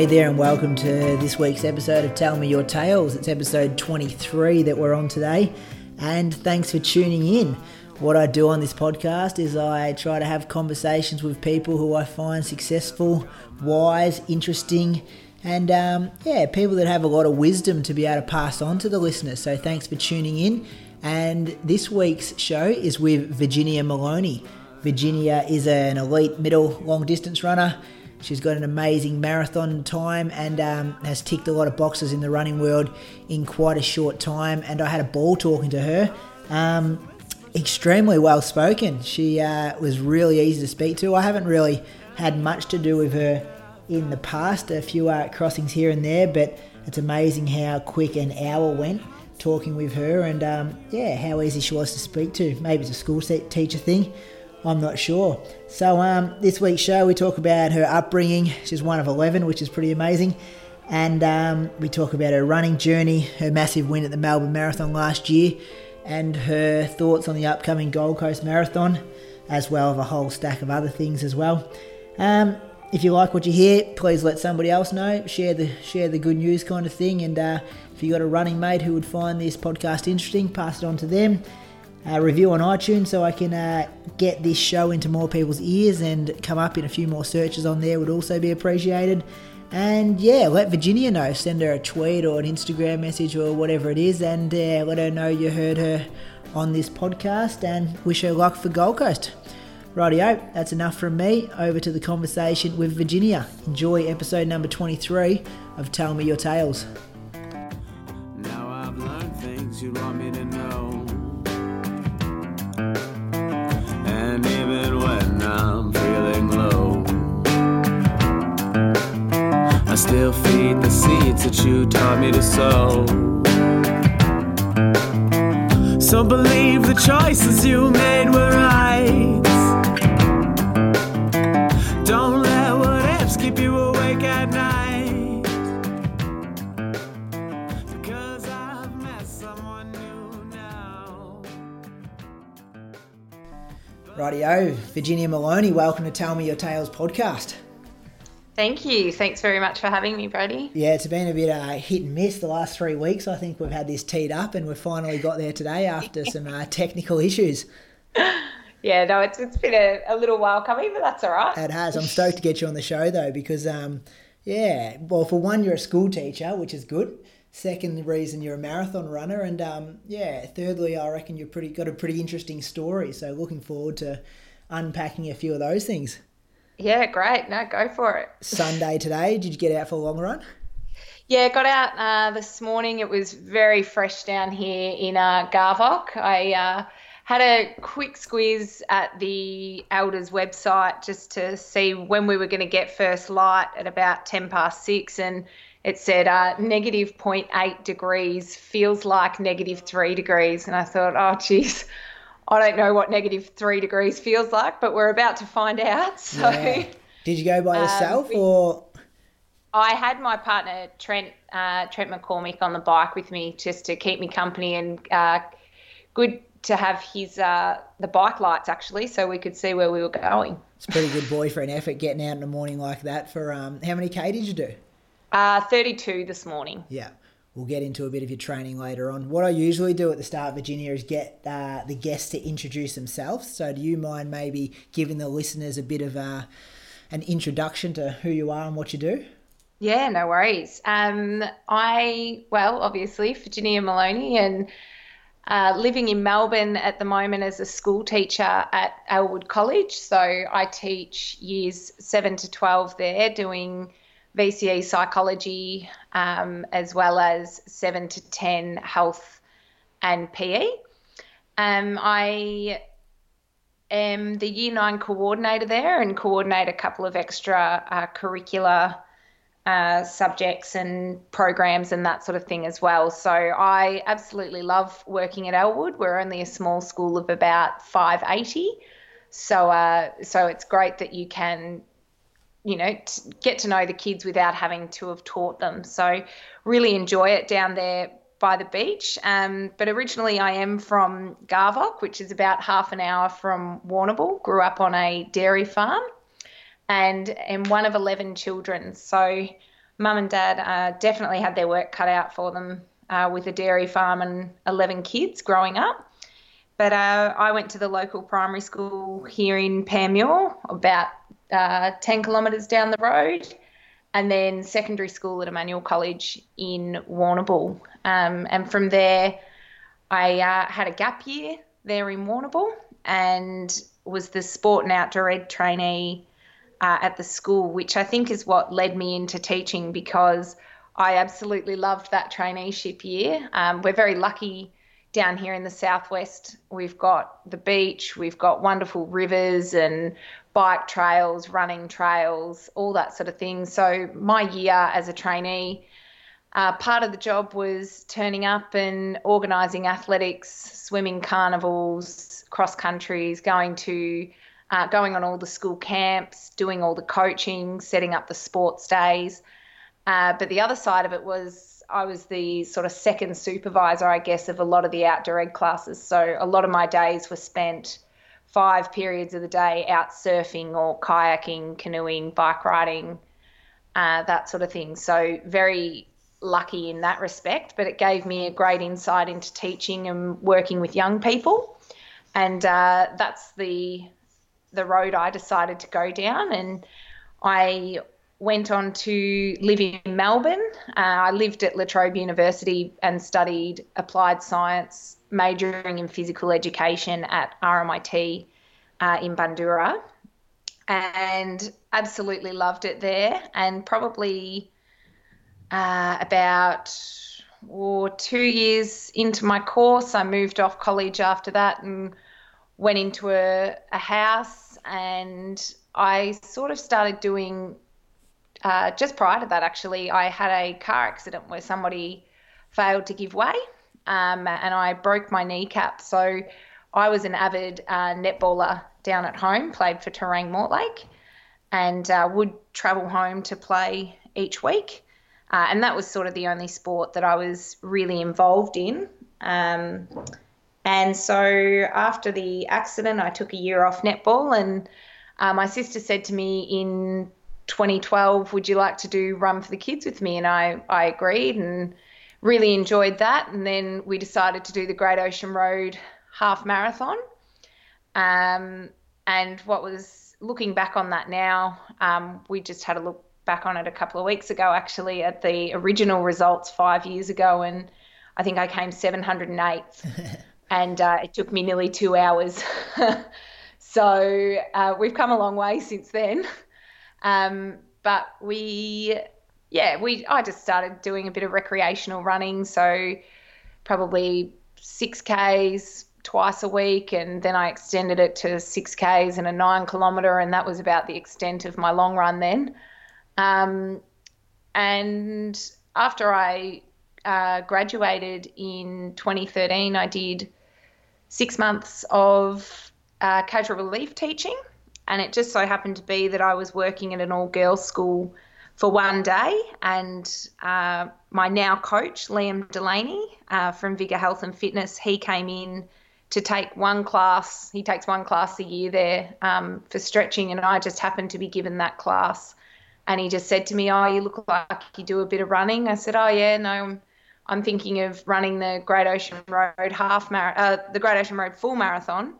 Hey there, and welcome to this week's episode of Tell Me Your Tales. It's episode 23 that we're on today, and thanks for tuning in. What I do on this podcast is I try to have conversations with people who I find successful, wise, interesting, and um, yeah, people that have a lot of wisdom to be able to pass on to the listeners. So thanks for tuning in. And this week's show is with Virginia Moloney. Virginia is an elite middle long distance runner. She's got an amazing marathon time and um, has ticked a lot of boxes in the running world in quite a short time. And I had a ball talking to her. Um, extremely well spoken. She uh, was really easy to speak to. I haven't really had much to do with her in the past, a few uh, crossings here and there, but it's amazing how quick an hour went talking with her and um, yeah, how easy she was to speak to. Maybe it's a school teacher thing. I'm not sure. So, um, this week's show, we talk about her upbringing. She's one of 11, which is pretty amazing. And um, we talk about her running journey, her massive win at the Melbourne Marathon last year, and her thoughts on the upcoming Gold Coast Marathon, as well as a whole stack of other things as well. Um, if you like what you hear, please let somebody else know. Share the share the good news kind of thing. And uh, if you got a running mate who would find this podcast interesting, pass it on to them review on iTunes so I can uh, get this show into more people's ears and come up in a few more searches on there would also be appreciated. And yeah, let Virginia know. Send her a tweet or an Instagram message or whatever it is, and uh, let her know you heard her on this podcast and wish her luck for Gold Coast. Rightio, that's enough from me. Over to the conversation with Virginia. Enjoy episode number 23 of Tell Me Your Tales. Now I've learned things you want me to know. Even when I'm feeling low, I still feed the seeds that you taught me to sow. So believe the choices you made were right. Don't let what ifs keep you awake at night. Rightio, Virginia Moloney, welcome to Tell Me Your Tales podcast. Thank you. Thanks very much for having me, Brody. Yeah, it's been a bit uh, hit and miss the last three weeks. I think we've had this teed up and we've finally got there today after some uh, technical issues. Yeah, no, it's it's been a, a little while coming, but that's all right. It has. I'm stoked to get you on the show though because, um, yeah, well, for one, you're a school teacher, which is good. Second reason, you're a marathon runner, and um, yeah, thirdly, I reckon you've pretty got a pretty interesting story. So looking forward to unpacking a few of those things. Yeah, great. No, go for it. Sunday today, did you get out for a long run? Yeah, got out uh, this morning. It was very fresh down here in uh, Garvoc. I uh, had a quick squeeze at the Elders website just to see when we were going to get first light at about 10 past six. And it said uh, negative 0.8 degrees, feels like negative three degrees. And I thought, oh, geez, I don't know what negative three degrees feels like, but we're about to find out. So. Yeah. Did you go by yourself we- or? I had my partner Trent uh, Trent McCormick on the bike with me just to keep me company and uh, good to have his uh, the bike lights actually so we could see where we were going. It's a pretty good boyfriend effort getting out in the morning like that. For um, how many k did you do? Uh, 32 this morning. Yeah, we'll get into a bit of your training later on. What I usually do at the start, Virginia, is get uh, the guests to introduce themselves. So, do you mind maybe giving the listeners a bit of uh, an introduction to who you are and what you do? Yeah, no worries. Um, I, well, obviously, Virginia Moloney and uh, living in Melbourne at the moment as a school teacher at Elwood College. So I teach years 7 to 12 there, doing VCE psychology um, as well as 7 to 10 health and PE. Um, I am the year 9 coordinator there and coordinate a couple of extra uh, curricular uh, subjects and programs and that sort of thing as well. So I absolutely love working at Elwood. We're only a small school of about 580. So, uh, so it's great that you can, you know, t- get to know the kids without having to have taught them. So, really enjoy it down there by the beach. Um, but originally, I am from Garvoc, which is about half an hour from Warrnambool. Grew up on a dairy farm and am one of 11 children. So, mum and dad uh, definitely had their work cut out for them uh, with a dairy farm and 11 kids growing up. But uh, I went to the local primary school here in Panmure, about uh, 10 kilometres down the road, and then secondary school at Emmanuel College in Warrnambool. Um, and from there, I uh, had a gap year there in Warrnambool and was the sport and outdoor ed trainee uh, at the school, which I think is what led me into teaching because I absolutely loved that traineeship year. Um, we're very lucky down here in the southwest. We've got the beach, we've got wonderful rivers and bike trails, running trails, all that sort of thing. So, my year as a trainee, uh, part of the job was turning up and organising athletics, swimming carnivals, cross countries, going to uh, going on all the school camps, doing all the coaching, setting up the sports days. Uh, but the other side of it was I was the sort of second supervisor, I guess, of a lot of the outdoor ed classes. So a lot of my days were spent five periods of the day out surfing or kayaking, canoeing, bike riding, uh, that sort of thing. So very lucky in that respect, but it gave me a great insight into teaching and working with young people. And uh, that's the the road I decided to go down, and I went on to live in Melbourne. Uh, I lived at La Trobe University and studied applied science, majoring in physical education at RMIT uh, in Bundoora, and absolutely loved it there. And probably uh, about or two years into my course, I moved off college after that and went into a, a house and I sort of started doing uh, just prior to that actually I had a car accident where somebody failed to give way um, and I broke my kneecap. So I was an avid uh, netballer down at home played for Terang Mortlake and uh, would travel home to play each week. Uh, and that was sort of the only sport that I was really involved in. Um, and so after the accident, I took a year off netball, and uh, my sister said to me in 2012, "Would you like to do Run for the Kids with me?" And I I agreed and really enjoyed that. And then we decided to do the Great Ocean Road half marathon. Um, and what was looking back on that now, um, we just had a look back on it a couple of weeks ago, actually, at the original results five years ago, and I think I came 708th. and uh, it took me nearly two hours. so uh, we've come a long way since then. Um, but we, yeah, we I just started doing a bit of recreational running, so probably six k's twice a week, and then I extended it to six k's and a nine kilometre, and that was about the extent of my long run then. Um, and after I uh, graduated in 2013, I did six months of uh, casual relief teaching. And it just so happened to be that I was working at an all girls school for one day. And uh, my now coach, Liam Delaney uh, from Vigor Health and Fitness, he came in to take one class. He takes one class a year there um, for stretching. And I just happened to be given that class. And he just said to me, Oh, you look like you do a bit of running. I said, Oh, yeah, no, I'm I'm thinking of running the Great Ocean Road half mar- uh, the Great Ocean Road full marathon.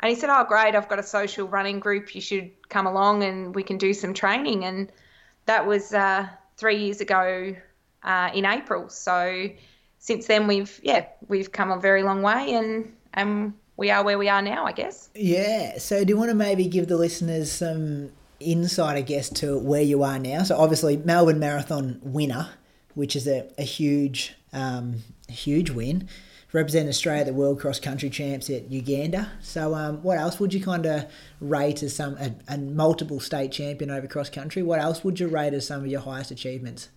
And he said, "Oh, great! I've got a social running group. You should come along, and we can do some training." And that was uh, three years ago uh, in April. So since then, we've yeah we've come a very long way, and and we are where we are now, I guess. Yeah. So do you want to maybe give the listeners some insight, I guess, to where you are now? So obviously Melbourne Marathon winner, which is a, a huge um, huge win. Represent Australia the World Cross Country Champs at Uganda. So, um, what else would you kind of rate as some a, a multiple state champion over cross country? What else would you rate as some of your highest achievements?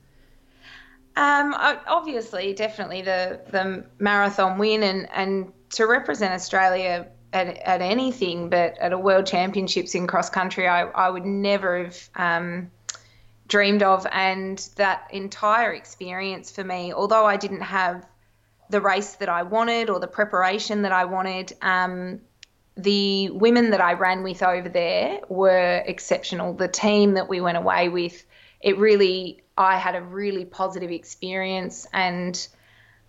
Um, obviously, definitely the the marathon win and and to represent Australia at, at anything, but at a world championships in cross country, I, I would never have um, dreamed of. And that entire experience for me, although I didn't have the race that I wanted or the preparation that I wanted, um, the women that I ran with over there were exceptional. The team that we went away with, it really, I had a really positive experience, and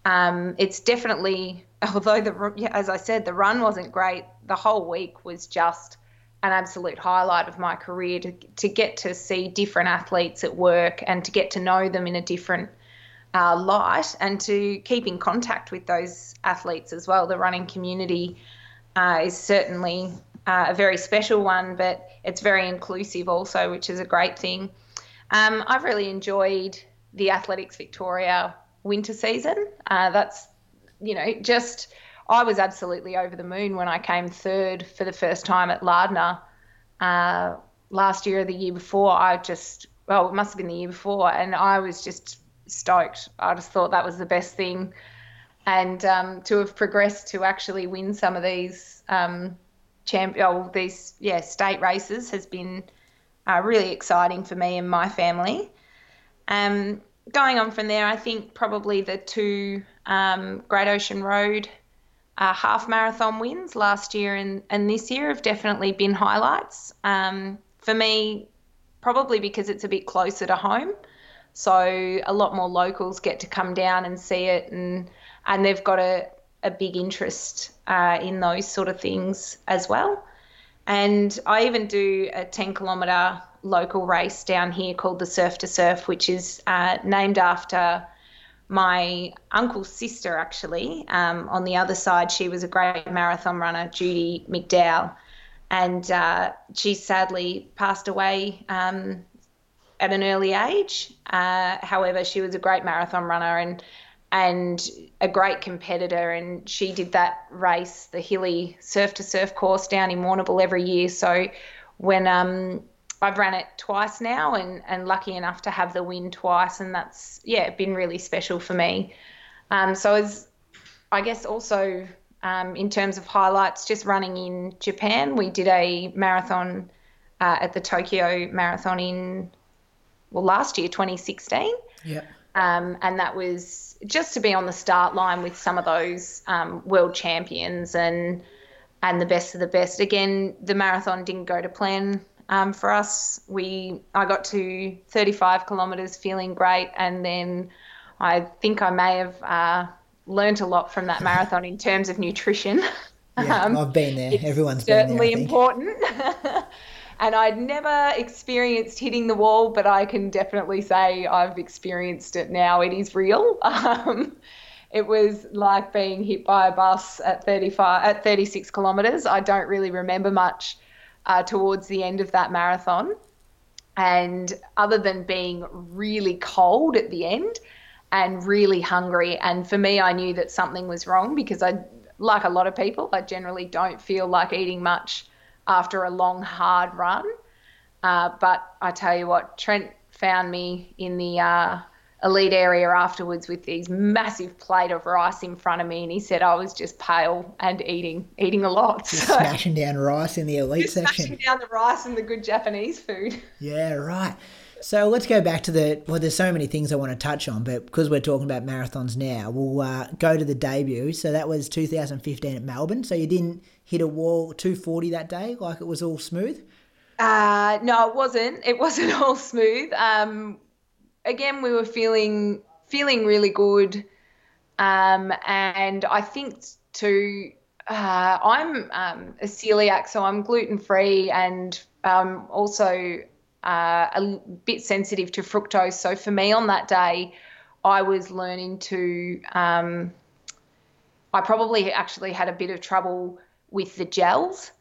um, it's definitely, although the as I said, the run wasn't great. The whole week was just an absolute highlight of my career to to get to see different athletes at work and to get to know them in a different uh, light and to keep in contact with those athletes as well. The running community uh, is certainly uh, a very special one, but it's very inclusive also, which is a great thing. Um, I've really enjoyed the Athletics Victoria winter season. Uh, that's, you know, just I was absolutely over the moon when I came third for the first time at Lardner uh, last year or the year before. I just, well, it must have been the year before, and I was just stoked. I just thought that was the best thing. And um, to have progressed to actually win some of these um, champ, oh, these yeah state races has been uh, really exciting for me and my family. Um, going on from there, I think probably the two um, Great Ocean Road uh, half marathon wins last year and, and this year have definitely been highlights. Um, for me, probably because it's a bit closer to home. So a lot more locals get to come down and see it, and and they've got a, a big interest uh, in those sort of things as well. And I even do a 10 kilometre local race down here called the Surf to Surf, which is uh, named after my uncle's sister, actually. Um, on the other side, she was a great marathon runner, Judy McDowell. And uh, she sadly passed away um, at an early age. Uh, however, she was a great marathon runner and and a great competitor. And she did that race, the hilly surf to surf course down in Warrnambool every year. So when um, I've ran it twice now and, and lucky enough to have the win twice, and that's yeah been really special for me. Um, so as I guess also um, in terms of highlights, just running in Japan, we did a marathon uh, at the Tokyo Marathon in well last year 2016 yeah um, and that was just to be on the start line with some of those um, world champions and and the best of the best. Again the marathon didn't go to plan um, for us. We I got to 35 kilometers feeling great and then I think I may have uh, learned a lot from that marathon in terms of nutrition. Yeah, um, I've been there. Everyone's certainly been there, important. and I'd never experienced hitting the wall, but I can definitely say I've experienced it now. It is real. Um, it was like being hit by a bus at 35 at 36 kilometers. I don't really remember much uh, towards the end of that marathon, and other than being really cold at the end and really hungry, and for me, I knew that something was wrong because I, like a lot of people, I generally don't feel like eating much after a long, hard run. Uh, but I tell you what, Trent found me in the uh, elite area afterwards with these massive plate of rice in front of me, and he said I was just pale and eating eating a lot. So, smashing down rice in the elite section. Smashing down the rice and the good Japanese food. Yeah, right. So let's go back to the. Well, there's so many things I want to touch on, but because we're talking about marathons now, we'll uh, go to the debut. So that was 2015 at Melbourne. So you didn't hit a wall 240 that day, like it was all smooth? Uh, no, it wasn't. It wasn't all smooth. Um, again, we were feeling feeling really good, um, and I think too. Uh, I'm um, a celiac, so I'm gluten free, and um, also uh, a bit sensitive to fructose. So for me on that day, I was learning to. Um, I probably actually had a bit of trouble with the gels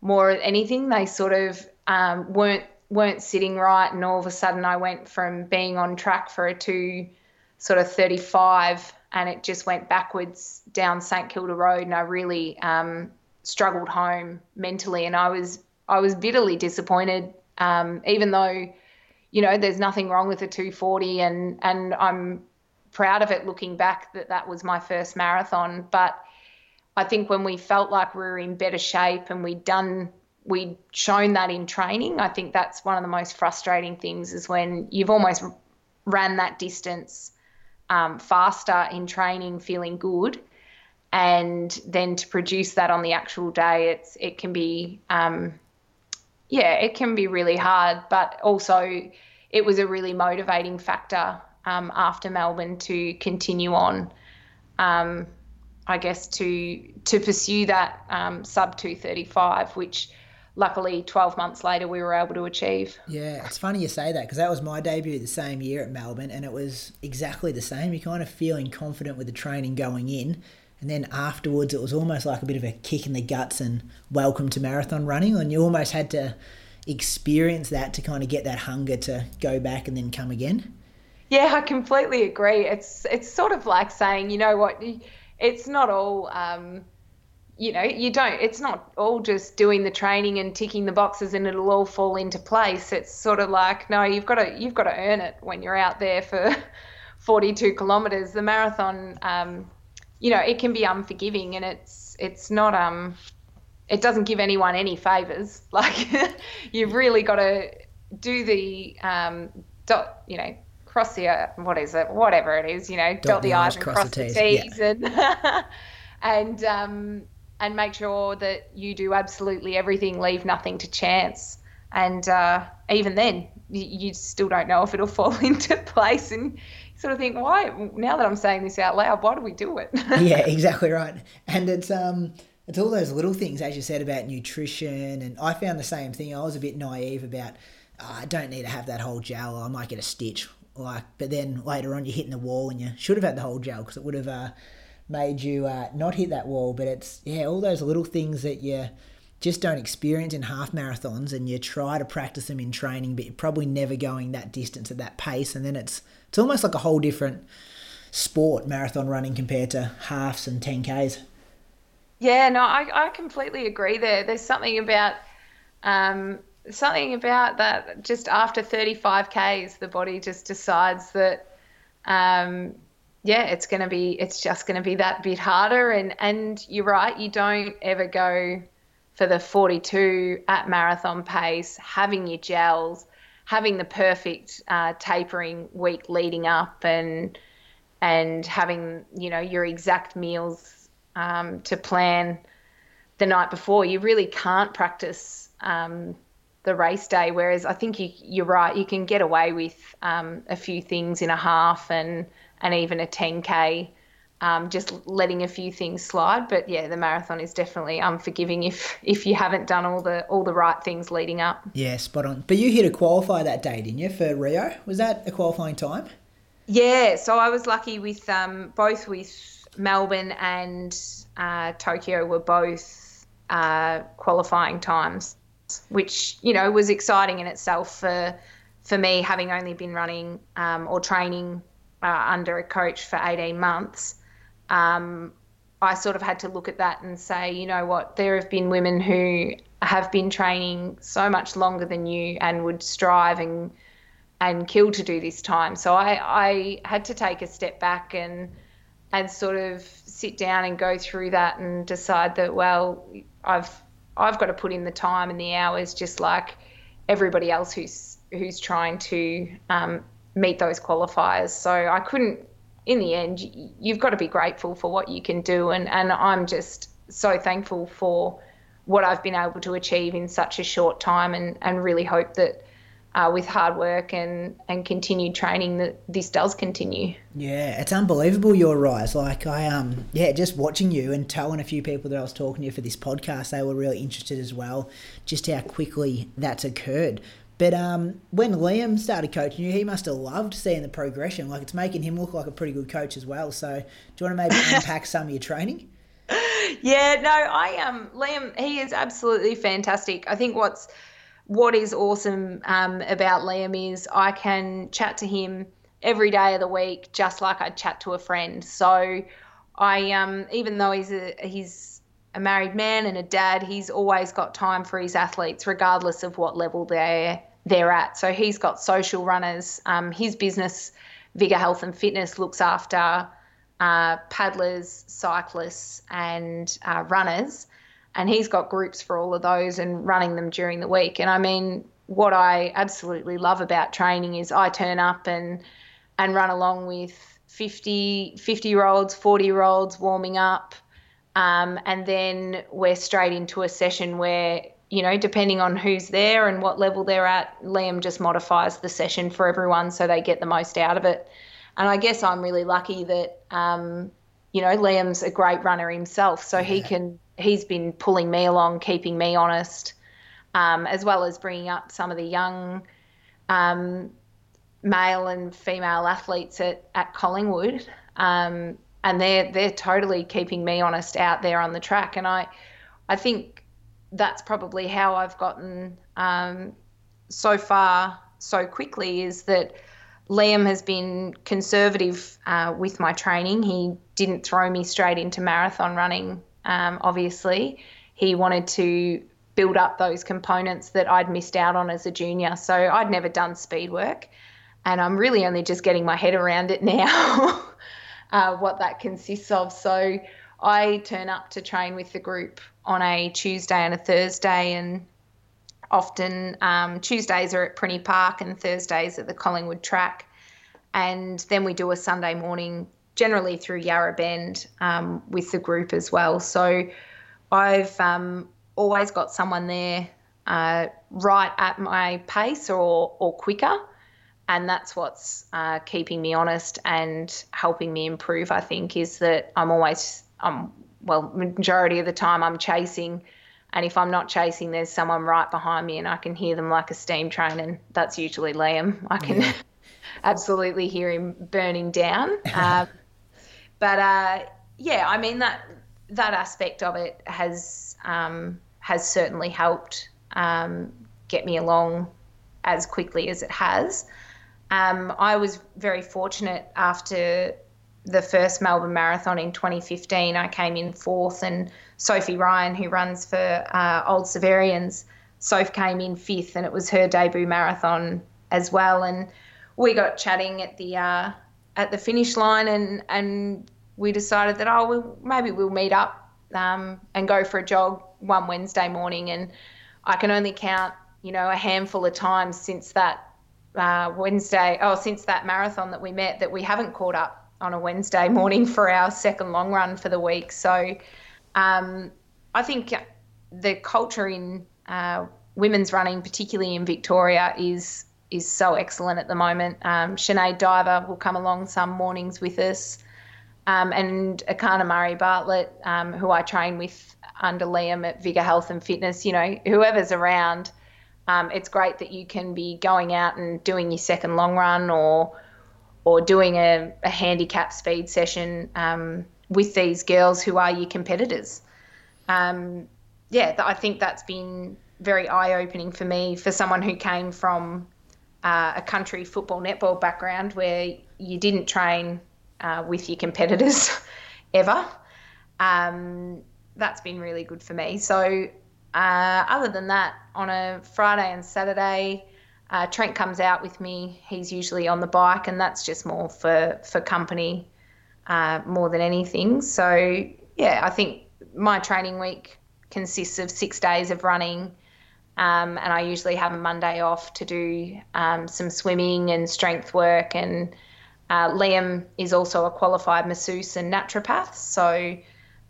more than anything. They sort of um, weren't weren't sitting right, and all of a sudden I went from being on track for a two sort of 35 and it just went backwards down St Kilda Road, and I really um, struggled home mentally, and I was I was bitterly disappointed, um, even though you know there's nothing wrong with a 240, and and I'm proud of it looking back that that was my first marathon, but I think when we felt like we were in better shape and we'd done we'd shown that in training, I think that's one of the most frustrating things is when you've almost ran that distance um, faster in training, feeling good, and then to produce that on the actual day, it's it can be, um, yeah, it can be really hard. But also, it was a really motivating factor um, after Melbourne to continue on. Um, I guess to to pursue that um, sub 235, which luckily 12 months later we were able to achieve. Yeah, it's funny you say that because that was my debut the same year at Melbourne and it was exactly the same. You're kind of feeling confident with the training going in. And then afterwards, it was almost like a bit of a kick in the guts and welcome to marathon running. And you almost had to experience that to kind of get that hunger to go back and then come again. Yeah, I completely agree. It's it's sort of like saying, you know what, it's not all um, you know, you don't, it's not all just doing the training and ticking the boxes and it'll all fall into place. It's sort of like, no, you've got to, you've got to earn it when you're out there for 42 kilometers. The marathon, um, you know, it can be unforgiving and it's, it's not, um, it doesn't give anyone any favors. Like you've really got to do the, um, dot, you know, cross the, uh, what is it, whatever it is, you know, dot, dot the, I's and cross the T's, T's yeah. and, and, um, and make sure that you do absolutely everything, leave nothing to chance. And uh, even then, you, you still don't know if it'll fall into place. And sort of think, why? Now that I'm saying this out loud, why do we do it? yeah, exactly right. And it's um, it's all those little things, as you said about nutrition. And I found the same thing. I was a bit naive about. Oh, I don't need to have that whole gel. I might get a stitch. Like, but then later on, you're hitting the wall, and you should have had the whole gel because it would have. Uh, made you uh, not hit that wall. But it's yeah, all those little things that you just don't experience in half marathons, and you try to practice them in training, but you're probably never going that distance at that pace, and then it's it's almost like a whole different sport marathon running compared to halves and 10ks. Yeah, no, I, I completely agree there. There's something about um, something about that just after 35ks, the body just decides that um, yeah, it's going to be, it's just going to be that bit harder. And, and you're right, you don't ever go for the 42 at marathon pace, having your gels, having the perfect uh, tapering week leading up and, and having, you know, your exact meals um, to plan the night before. You really can't practice um, the race day. Whereas I think you, you're right, you can get away with um, a few things in a half and, and even a 10k um, just letting a few things slide. But yeah the marathon is definitely unforgiving if if you haven't done all the all the right things leading up. Yeah spot on. But you hit a qualify that day didn't you for rio? Was that a qualifying time? Yeah so i was lucky with um, both with melbourne and uh, tokyo were both uh, qualifying times which you know was exciting in itself for for me having only been running um, or training uh, under a coach for 18 months, um, I sort of had to look at that and say, you know what, there have been women who have been training so much longer than you and would strive and and kill to do this time. So I, I had to take a step back and and sort of sit down and go through that and decide that well, I've I've got to put in the time and the hours just like everybody else who's who's trying to um, meet those qualifiers. So I couldn't, in the end, you've got to be grateful for what you can do. And, and I'm just so thankful for what I've been able to achieve in such a short time and, and really hope that uh, with hard work and, and continued training that this does continue. Yeah, it's unbelievable your rise. Like I um yeah, just watching you and telling a few people that I was talking to for this podcast, they were really interested as well, just how quickly that's occurred. But um, when Liam started coaching you, he must have loved seeing the progression. Like it's making him look like a pretty good coach as well. So do you want to maybe unpack some of your training? Yeah, no, I um Liam, he is absolutely fantastic. I think what's what is awesome um, about Liam is I can chat to him every day of the week, just like I'd chat to a friend. So I um even though he's a he's a married man and a dad, he's always got time for his athletes, regardless of what level they're they're at. So he's got social runners. Um, his business, Vigor Health and Fitness, looks after uh, paddlers, cyclists, and uh, runners, and he's got groups for all of those and running them during the week. And I mean, what I absolutely love about training is I turn up and and run along with 50 50 year olds, 40 year olds warming up. Um, and then we're straight into a session where, you know, depending on who's there and what level they're at, Liam just modifies the session for everyone so they get the most out of it. And I guess I'm really lucky that, um, you know, Liam's a great runner himself, so yeah. he can. He's been pulling me along, keeping me honest, um, as well as bringing up some of the young um, male and female athletes at, at Collingwood. Um, and they're they're totally keeping me honest out there on the track. And I I think that's probably how I've gotten um, so far so quickly is that Liam has been conservative uh, with my training. He didn't throw me straight into marathon running. Um, obviously, he wanted to build up those components that I'd missed out on as a junior. So I'd never done speed work, and I'm really only just getting my head around it now. uh, what that consists of. So I turn up to train with the group on a Tuesday and a Thursday, and often um, Tuesdays are at Prinny Park and Thursdays at the Collingwood track. And then we do a Sunday morning, generally through Yarra Bend, um, with the group as well. So I've um, always got someone there uh, right at my pace or, or quicker and that's what's uh, keeping me honest and helping me improve. I think is that I'm always um well majority of the time I'm chasing, and if I'm not chasing, there's someone right behind me, and I can hear them like a steam train, and that's usually Liam. I can yeah. absolutely hear him burning down. Um, but uh, yeah, I mean that that aspect of it has um, has certainly helped um, get me along as quickly as it has. Um, I was very fortunate after the first Melbourne Marathon in 2015. I came in fourth, and Sophie Ryan, who runs for uh, Old Xaverians, Soph came in fifth, and it was her debut marathon as well. And we got chatting at the uh, at the finish line, and and we decided that oh, well, maybe we'll meet up um, and go for a jog one Wednesday morning. And I can only count, you know, a handful of times since that uh, Wednesday, oh, since that marathon that we met, that we haven't caught up on a Wednesday morning for our second long run for the week. So um, I think the culture in uh, women's running, particularly in Victoria, is is so excellent at the moment. Um, Sinead Diver will come along some mornings with us, um, and Akana Murray Bartlett, um, who I train with under Liam at Vigor Health and Fitness. You know, whoever's around um, it's great that you can be going out and doing your second long run or or doing a, a handicap speed session um, with these girls who are your competitors. Um, yeah, I think that's been very eye opening for me for someone who came from uh, a country football netball background where you didn't train uh, with your competitors ever. Um, that's been really good for me. So uh, other than that, on a Friday and Saturday, uh, Trent comes out with me. He's usually on the bike, and that's just more for for company uh, more than anything. So yeah, I think my training week consists of six days of running, um, and I usually have a Monday off to do um, some swimming and strength work. And uh, Liam is also a qualified masseuse and naturopath, so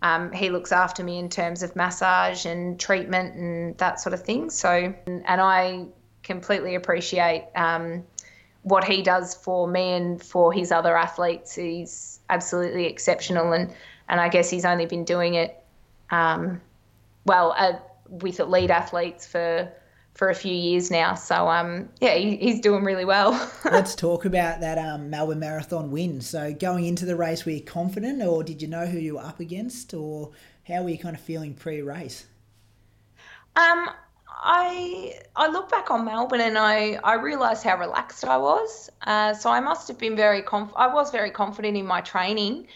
um, he looks after me in terms of massage and treatment and that sort of thing. So, and I completely appreciate um, what he does for me and for his other athletes. He's absolutely exceptional, and and I guess he's only been doing it, um, well, uh, with elite athletes for for a few years now. So um, yeah, he, he's doing really well. Let's talk about that um, Melbourne Marathon win. So going into the race, were you confident, or did you know who you were up against, or how were you kind of feeling pre-race? Um, I I look back on Melbourne and I I realised how relaxed I was. Uh, so I must have been very conf- I was very confident in my training.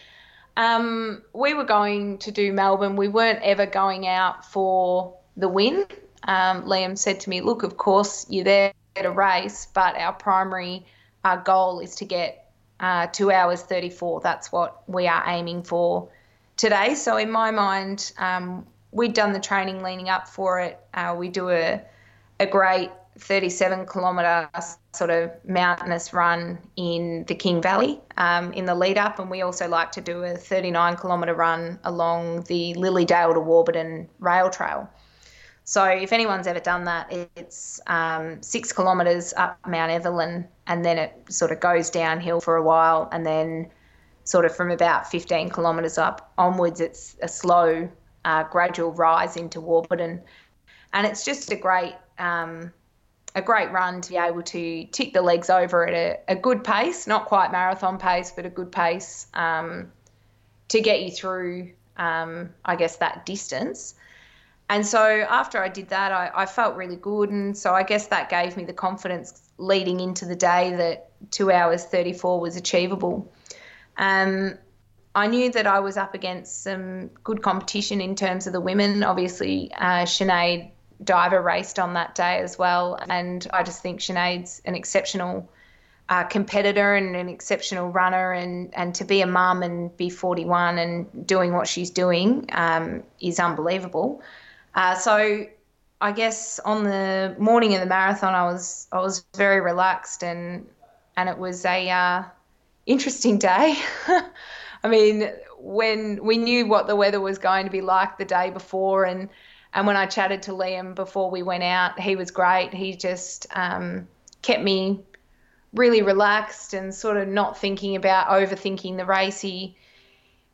Um, we were going to do Melbourne. We weren't ever going out for the win. Um, Liam said to me, "Look, of course you're there to race, but our primary uh, goal is to get uh, two hours 34. That's what we are aiming for today." So in my mind, um, we'd done the training leaning up for it. Uh, we do a a great 37 kilometre sort of mountainous run in the King Valley um, in the lead up, and we also like to do a 39 kilometre run along the Lilydale to Warburton rail trail. So if anyone's ever done that, it's um, six kilometres up Mount Evelyn, and then it sort of goes downhill for a while, and then sort of from about 15 kilometres up onwards, it's a slow, uh, gradual rise into Warburton, and it's just a great um, a great run to be able to tick the legs over at a, a good pace, not quite marathon pace, but a good pace um, to get you through, um, I guess, that distance. And so after I did that, I, I, felt really good. And so I guess that gave me the confidence leading into the day that two hours 34 was achievable. Um, I knew that I was up against some good competition in terms of the women. Obviously, uh, Sinead Diver raced on that day as well. And I just think Sinead's an exceptional uh, competitor and an exceptional runner. And, and to be a mum and be 41 and doing what she's doing um, is unbelievable. Uh, so I guess on the morning of the marathon, I was I was very relaxed and and it was a uh, interesting day. I mean, when we knew what the weather was going to be like the day before, and and when I chatted to Liam before we went out, he was great. He just um, kept me really relaxed and sort of not thinking about overthinking the race. He,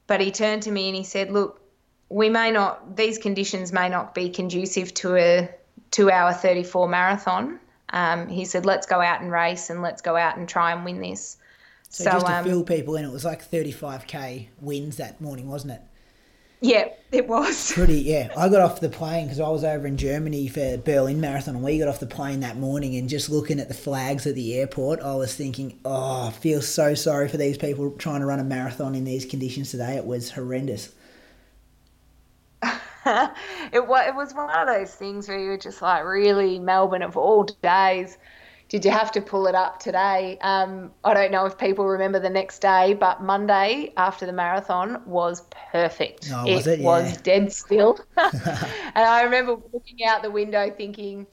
but he turned to me and he said, "Look, we may not; these conditions may not be conducive to a two-hour 34 marathon." Um, he said, "Let's go out and race and let's go out and try and win this." So, so just to um, fill people in, it was like 35k wins that morning, wasn't it? Yeah, it was. Pretty, yeah. I got off the plane because I was over in Germany for Berlin Marathon, and we got off the plane that morning and just looking at the flags at the airport, I was thinking, oh, I feel so sorry for these people trying to run a marathon in these conditions today. It was horrendous. it, was, it was one of those things where you were just like, really, Melbourne of all days did you have to pull it up today? Um, I don't know if people remember the next day, but Monday after the marathon was perfect. Oh, was it, it yeah. was dead still. and I remember looking out the window thinking,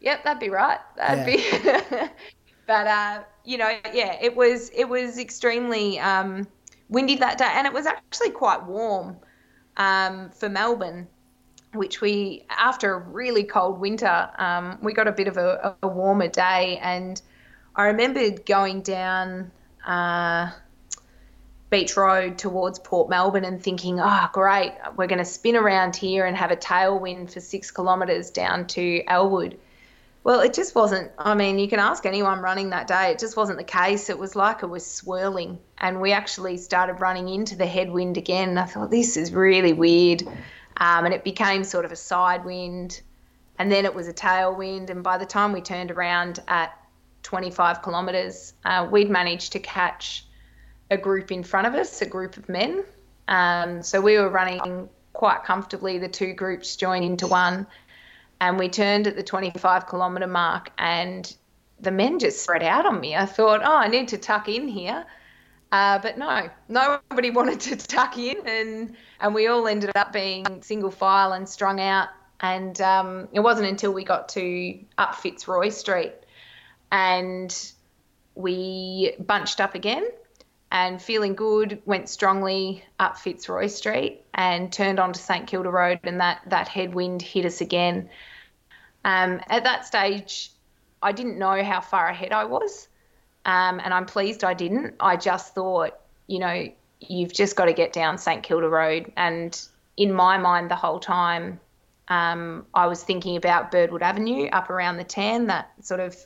yep, that'd be right. That'd yeah. be. but uh, you know, yeah, it was it was extremely um, windy that day, and it was actually quite warm um, for Melbourne which we, after a really cold winter, um, we got a bit of a, a, warmer day. And I remembered going down uh, Beach Road towards Port Melbourne and thinking, oh, great, we're going to spin around here and have a tailwind for six kilometres down to Elwood. Well, it just wasn't. I mean, you can ask anyone running that day, it just wasn't the case. It was like it was swirling. And we actually started running into the headwind again. I thought, this is really weird um, and it became sort of a side wind, and then it was a tailwind. And by the time we turned around at 25 kilometres, uh, we'd managed to catch a group in front of us, a group of men. Um, so we were running quite comfortably. The two groups joined into one, and we turned at the 25 kilometre mark, and the men just spread out on me. I thought, oh, I need to tuck in here. Uh, but no, nobody wanted to tuck in, and and we all ended up being single file and strung out. And um, it wasn't until we got to up Fitzroy Street, and we bunched up again, and feeling good, went strongly up Fitzroy Street and turned onto St Kilda Road, and that that headwind hit us again. Um, at that stage, I didn't know how far ahead I was. Um, and I'm pleased I didn't. I just thought, you know, you've just got to get down St Kilda Road. And in my mind, the whole time, um, I was thinking about Birdwood Avenue up around the Tan, that sort of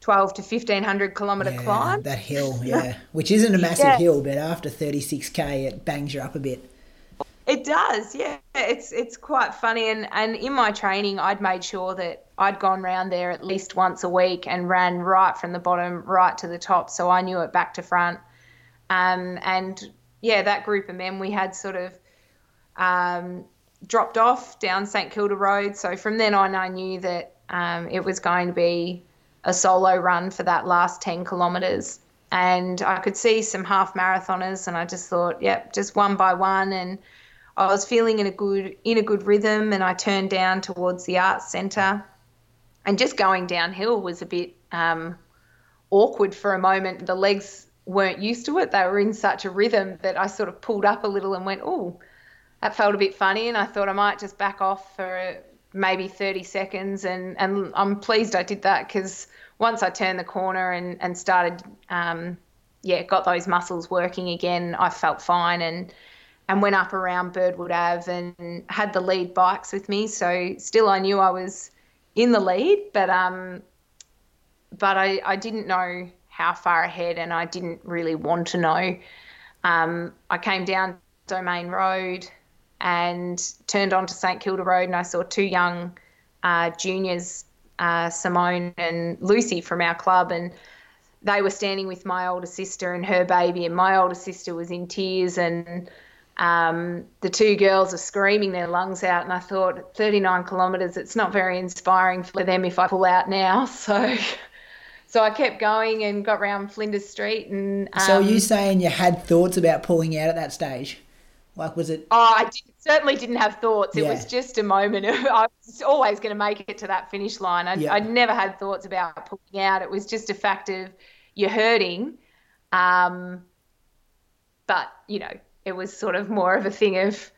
12 to 1500 kilometre Yeah, climb. that hill, yeah, which isn't a massive Yeah. hill, but after 36k, it bangs you up a bit. It does, yeah. It's it's quite funny, and and in my training, I'd made sure that I'd gone round there at least once a week and ran right from the bottom right to the top, so I knew it back to front. Um, and yeah, that group of men, we had sort of um, dropped off down St Kilda Road. So from then on, I knew that um, it was going to be a solo run for that last 10 kilometres. And I could see some half marathoners, and I just thought, yep, just one by one. And I was feeling in a good in a good rhythm, and I turned down towards the arts centre, and just going downhill was a bit um, awkward for a moment. The legs weren't used to it; they were in such a rhythm that I sort of pulled up a little and went, "Oh, that felt a bit funny," and I thought I might just back off for maybe 30 seconds, and and I'm pleased I did that because once I turned the corner and and started, um, yeah, got those muscles working again, I felt fine. And and went up around Birdwood Ave and had the lead bikes with me. So still, I knew I was in the lead, but um, but I, I didn't know how far ahead, and I didn't really want to know. Um, I came down Domain Road and turned onto St Kilda Road, and I saw two young uh, juniors, uh, Simone and Lucy from our club, and they were standing with my older sister and her baby, and my older sister was in tears, and um, the two girls are screaming their lungs out. And I thought, 39 kilometres, it's not very inspiring for them if I pull out now. So, so I kept going and got round Flinders Street. And um, So are you saying you had thoughts about pulling out at that stage? Like, was it? Oh, I did, certainly didn't have thoughts. It Yeah. was just a moment of I was always going to make it to that finish line. I, Yeah. I never had thoughts about pulling out. It was just a fact of you're hurting, um, but you know it was sort of more of a thing of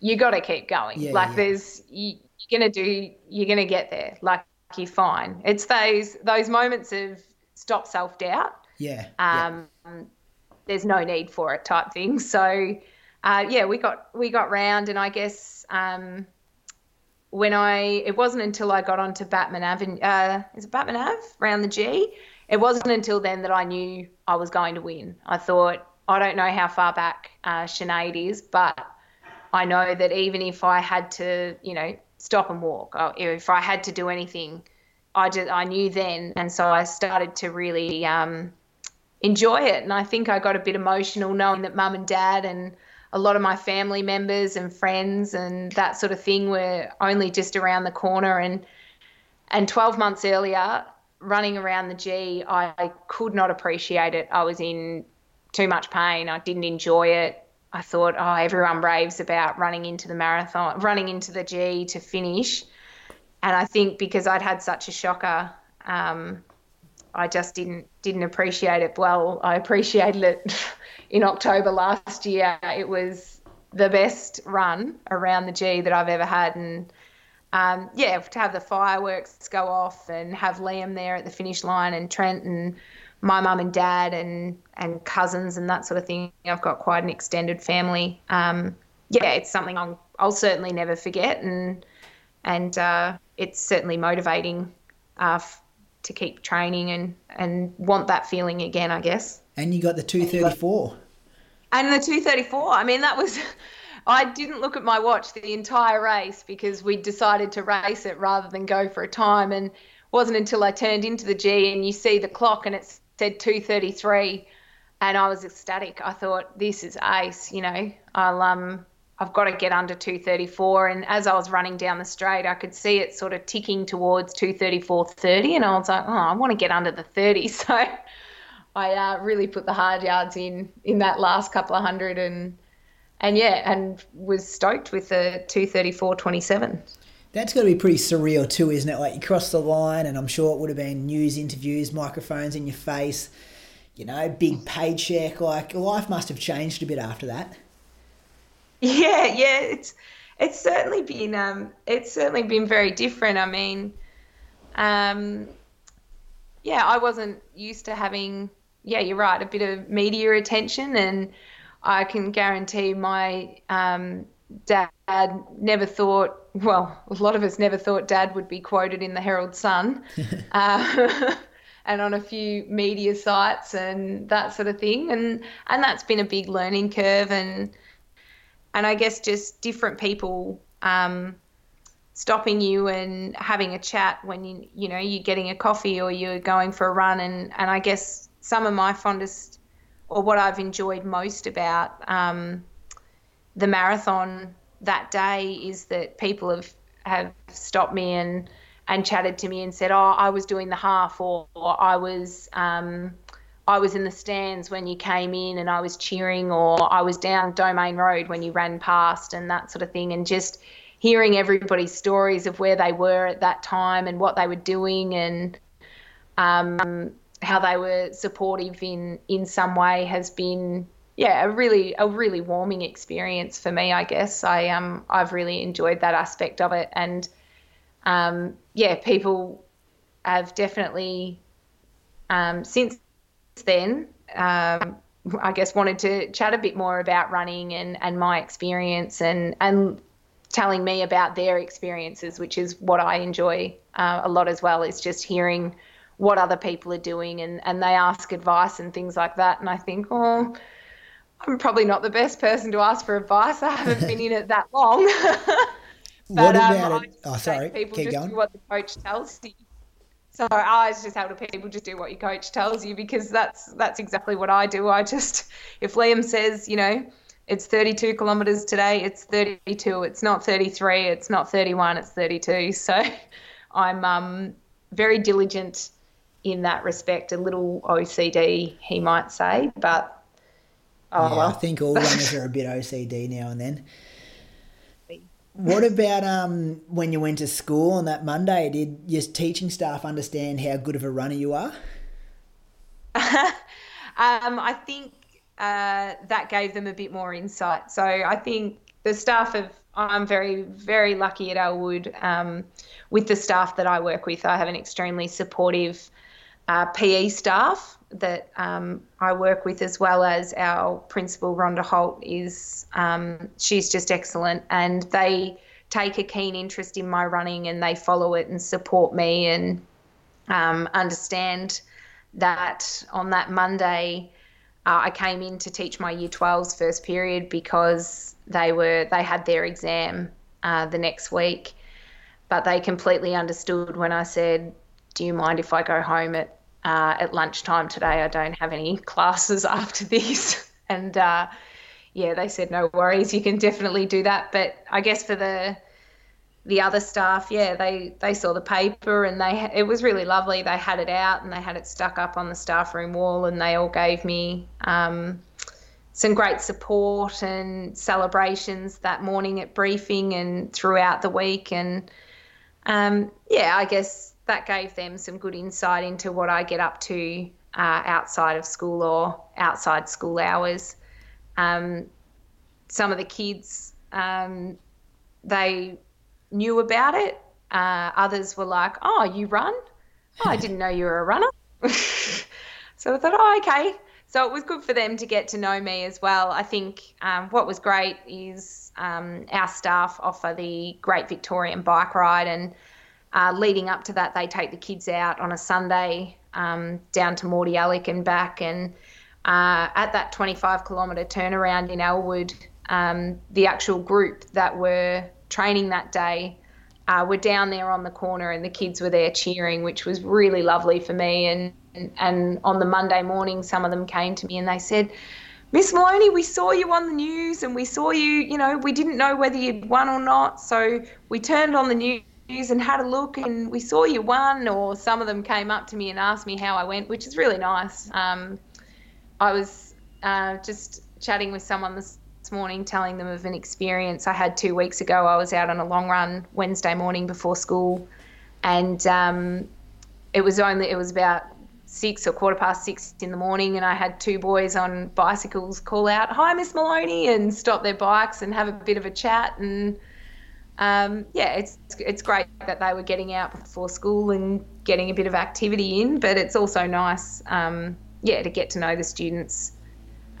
you got to keep going. Yeah, like yeah. there's you, you're gonna do you're gonna get there. Like you're fine. It's those those moments of stop self doubt Yeah. yeah. um, there's no need for it type thing. So uh, yeah, we got we got round, and I guess um, when I it wasn't until I got onto Batman Avenue, uh, is it Batman Ave round the G? It wasn't until then that I knew I was going to win. I thought I don't know how far back uh, Sinead is, but I know that even if I had to, you know, stop and walk, or if I had to do anything, I just I knew then, and so I started to really um, enjoy it. And I think I got a bit emotional knowing that mum and dad and a lot of my family members and friends and that sort of thing were only just around the corner. And and 12 months earlier, running around the G, I could not appreciate it. I was in too much pain. I didn't enjoy it. I thought, oh, everyone raves about running into the marathon, running into the G to finish. And I think because I'd had such a shocker, um, I just didn't didn't appreciate it. Well, I appreciated it in October last year. It was the best run around the G that I've ever had, and um, yeah, to have the fireworks go off and have Liam there at the finish line and Trent and my mum and dad and and cousins and that sort of thing. I've got quite an extended family. Um, yeah, it's something I'll, I'll certainly never forget, and and uh, it's certainly motivating uh, f- to keep training and and want that feeling again, I guess. And you got the 234. And the 234, I mean, that was, I didn't look at my watch the entire race because we decided to race it rather than go for a time. And it wasn't until I turned into the G and you see the clock and it said 233 and I was ecstatic. I thought, this is ace, you know, I'll, um, I've got to get under 234. And as I was running down the straight, I could see it sort of ticking towards 234.30. And I was like, oh, I want to get under the 30. So I uh, really put the hard yards in in that last couple of hundred and and yeah, and was stoked with the 234.27. That's got to be pretty surreal too, isn't it? Like you cross the line, and I'm sure it would have been news interviews, microphones in your face, you know, big paycheck. Like life must have changed a bit after that. Yeah, yeah, it's it's certainly been um it's certainly been very different. I mean, um, yeah, I wasn't used to having yeah, you're right, a bit of media attention, and I can guarantee my um dad never thought, well, a lot of us never thought dad would be quoted in the Herald Sun uh, and on a few media sites and that sort of thing. And, and that's been a big learning curve. And, and I guess just different people um, stopping you and having a chat when you, you know, you're getting a coffee or you're going for a run. And, and I guess some of my fondest or what I've enjoyed most about um, the marathon that day is that people have have stopped me and and chatted to me and said, "Oh, I was doing the half, or, or I was um, I was in the stands when you came in, and I was cheering, or I was down Domain Road when you ran past, and that sort of thing." And just hearing everybody's stories of where they were at that time and what they were doing, and um, how they were supportive in in some way has been yeah, a really a really warming experience for me. I guess I um I've really enjoyed that aspect of it, and um yeah, people have definitely um since then um I guess wanted to chat a bit more about running and and my experience and and telling me about their experiences, which is what I enjoy uh, a lot as well. Is just hearing what other people are doing and and they ask advice and things like that, and I think oh I'm probably not the best person to ask for advice. I haven't been in it that long. but, what about um, it? Oh, sorry. People Keep just going. do what the coach tells you. So I just tell people just do what your coach tells you because that's that's exactly what I do. I just if Liam says, you know, it's 32 kilometers today, it's 32. It's not 33. It's not 31. It's 32. So I'm um, very diligent in that respect. A little OCD, he might say, but Oh, yeah, well. I think all runners are a bit OCD now and then. What about um, when you went to school on that Monday? Did your teaching staff understand how good of a runner you are? um, I think uh, that gave them a bit more insight. So I think the staff of I'm very very lucky at Elwood um, with the staff that I work with. I have an extremely supportive uh, PE staff that um, I work with, as well as our principal, Rhonda Holt, is um, she's just excellent, and they take a keen interest in my running and they follow it and support me and um, understand that on that Monday. Uh, I came in to teach my year 12s first period because they were they had their exam uh, the next week, but they completely understood when I said, "Do you mind if I go home at uh, at lunchtime today. I don't have any classes after this. and uh, yeah, they said, no worries, you can definitely do that. But I guess for the the other staff, yeah, they they saw the paper and they it was really lovely. They had it out and they had it stuck up on the staff room wall, and they all gave me um, some great support and celebrations that morning at briefing and throughout the week. And um, yeah, I guess that gave them some good insight into what I get up to uh, outside of school or outside school hours. Um, some of the kids, um, they knew about it. Uh, others were like, "Oh, you run? Oh, I didn't know you were a runner." so I thought, "Oh, okay." So it was good for them to get to know me as well. I think um, what was great is um, our staff offer the Great Victorian Bike Ride, and uh, leading up to that, they take the kids out on a Sunday um, down to Mordialloc and back. And uh, at that 25 kilometre turnaround in Elwood, um, the actual group that were training that day uh, were down there on the corner, and the kids were there cheering, which was really lovely for me. And, and, and on the Monday morning, some of them came to me and they said, Miss Moloney, we saw you on the news and we saw you, you know, we didn't know whether you'd won or not. So we turned on the news and had a look and we saw you won or some of them came up to me and asked me how I went which is really nice. Um, I was uh, just chatting with someone this, morning telling them of an experience I had two weeks ago. I was out on a long run Wednesday morning before school and um, it was only it was about six or quarter past six in the morning and I had two boys on bicycles call out hi Miss Moloney and stop their bikes and have a bit of a chat and um, yeah, it's it's great that they were getting out before school and getting a bit of activity in, but it's also nice, um, yeah, to get to know the students,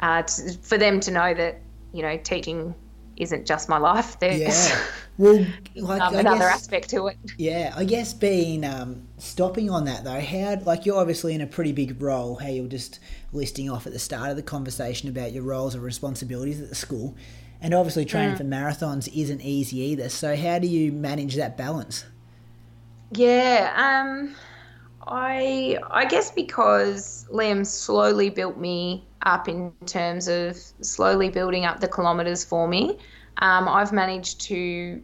uh, to, for them to know that you know teaching isn't just my life. There's Yeah. Well, like um, another guess, aspect to it. Yeah, I guess being um, stopping on that though, how like you're obviously in a pretty big role. How you're just listing off at the start of the conversation about your roles and responsibilities at the school, and obviously training for marathons isn't easy either. So how do you manage that balance? Yeah, um, I I guess because Liam slowly built me up in terms of slowly building up the kilometres for me. Um, I've managed to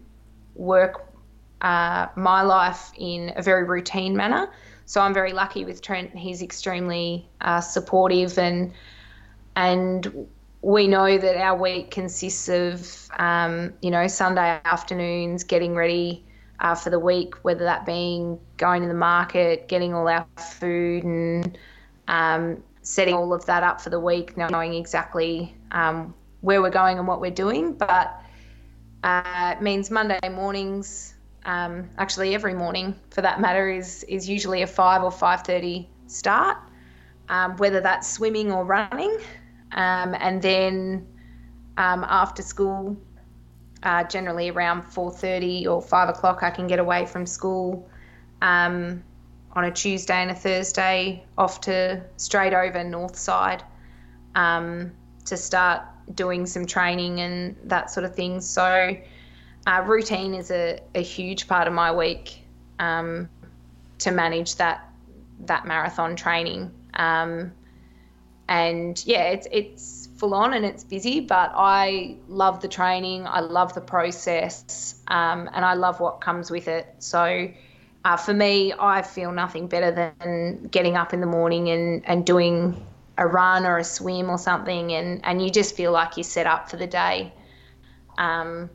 work uh, my life in a very routine manner. So I'm very lucky with Trent. He's extremely uh, supportive and and we know that our week consists of um, you know Sunday afternoons getting ready uh, for the week, whether that being going to the market, getting all our food, and um, setting all of that up for the week, knowing exactly um, where we're going and what we're doing. But uh, it means Monday mornings, um, actually every morning for that matter, is is usually a five or five thirty start, um, whether that's swimming or running, um, and then um, after school uh, generally around 4.30 or 5 o'clock i can get away from school um, on a tuesday and a thursday off to straight over north side um, to start doing some training and that sort of thing. So uh, routine is a, a huge part of my week um, to manage that that marathon training. Um, and yeah it's it's full on and it's busy, but I love the training, I love the process, um, and I love what comes with it. So uh, for me, I feel nothing better than getting up in the morning and, and doing a run or a swim or something, and, and you just feel like you're set up for the day. Um,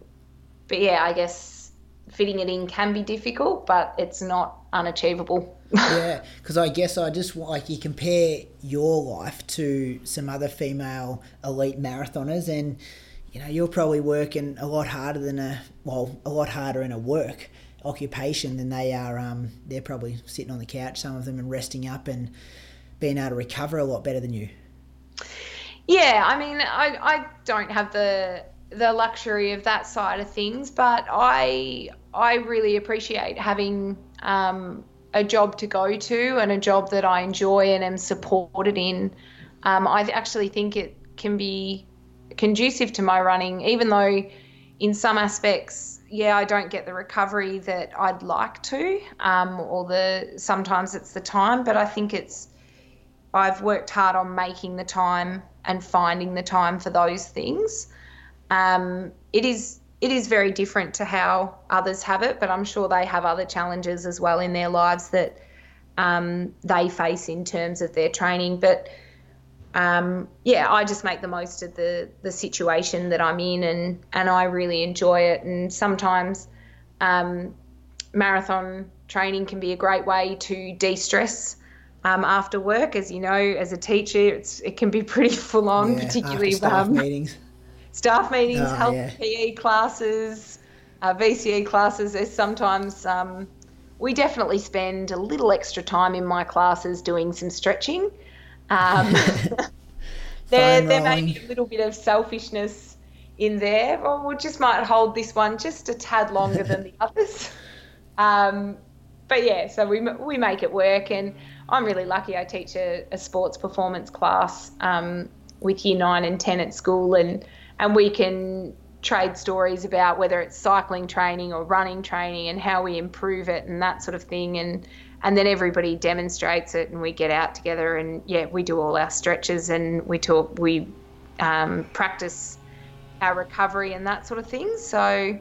but yeah, I guess fitting it in can be difficult, but it's not unachievable. Yeah, because I guess I just like you compare your life to some other female elite marathoners, and you know you're probably working a lot harder than a well, a lot harder in a work occupation than they are. Um, they're probably sitting on the couch, some of them, and resting up and being able to recover a lot better than you. Yeah, I mean, I, I don't have the the luxury of that side of things, but I I really appreciate having um, a job to go to and a job that I enjoy and am supported in. Um, I actually think it can be conducive to my running, even though in some aspects, yeah, I don't get the recovery that I'd like to, um, or the sometimes it's the time, but I think it's I've worked hard on making the time and finding the time for those things. Um, it is it is very different to how others have it, but I'm sure they have other challenges as well in their lives that um, they face in terms of their training. But um, yeah, I just make the most of the the situation that I'm in, and and I really enjoy it. And sometimes um, marathon training can be a great way to de-stress. Um, after work, as you know, as a teacher, it's it can be pretty full on, Yeah, particularly after staff um, meetings. Staff meetings, Oh, health yeah. PE classes, uh, VCE classes. There's sometimes um, we definitely spend a little extra time in my classes doing some stretching. Um, there, there may be a little bit of selfishness in there, or we just might hold this one just a tad longer than the others. Um, but yeah, so we we make it work, and I'm really lucky. I teach a, a sports performance class um, with year nine and ten at school, and and we can trade stories about whether it's cycling training or running training and how we improve it and that sort of thing, and and then everybody demonstrates it, and we get out together, and yeah, we do all our stretches, and we talk, we um, practice our recovery and that sort of thing. So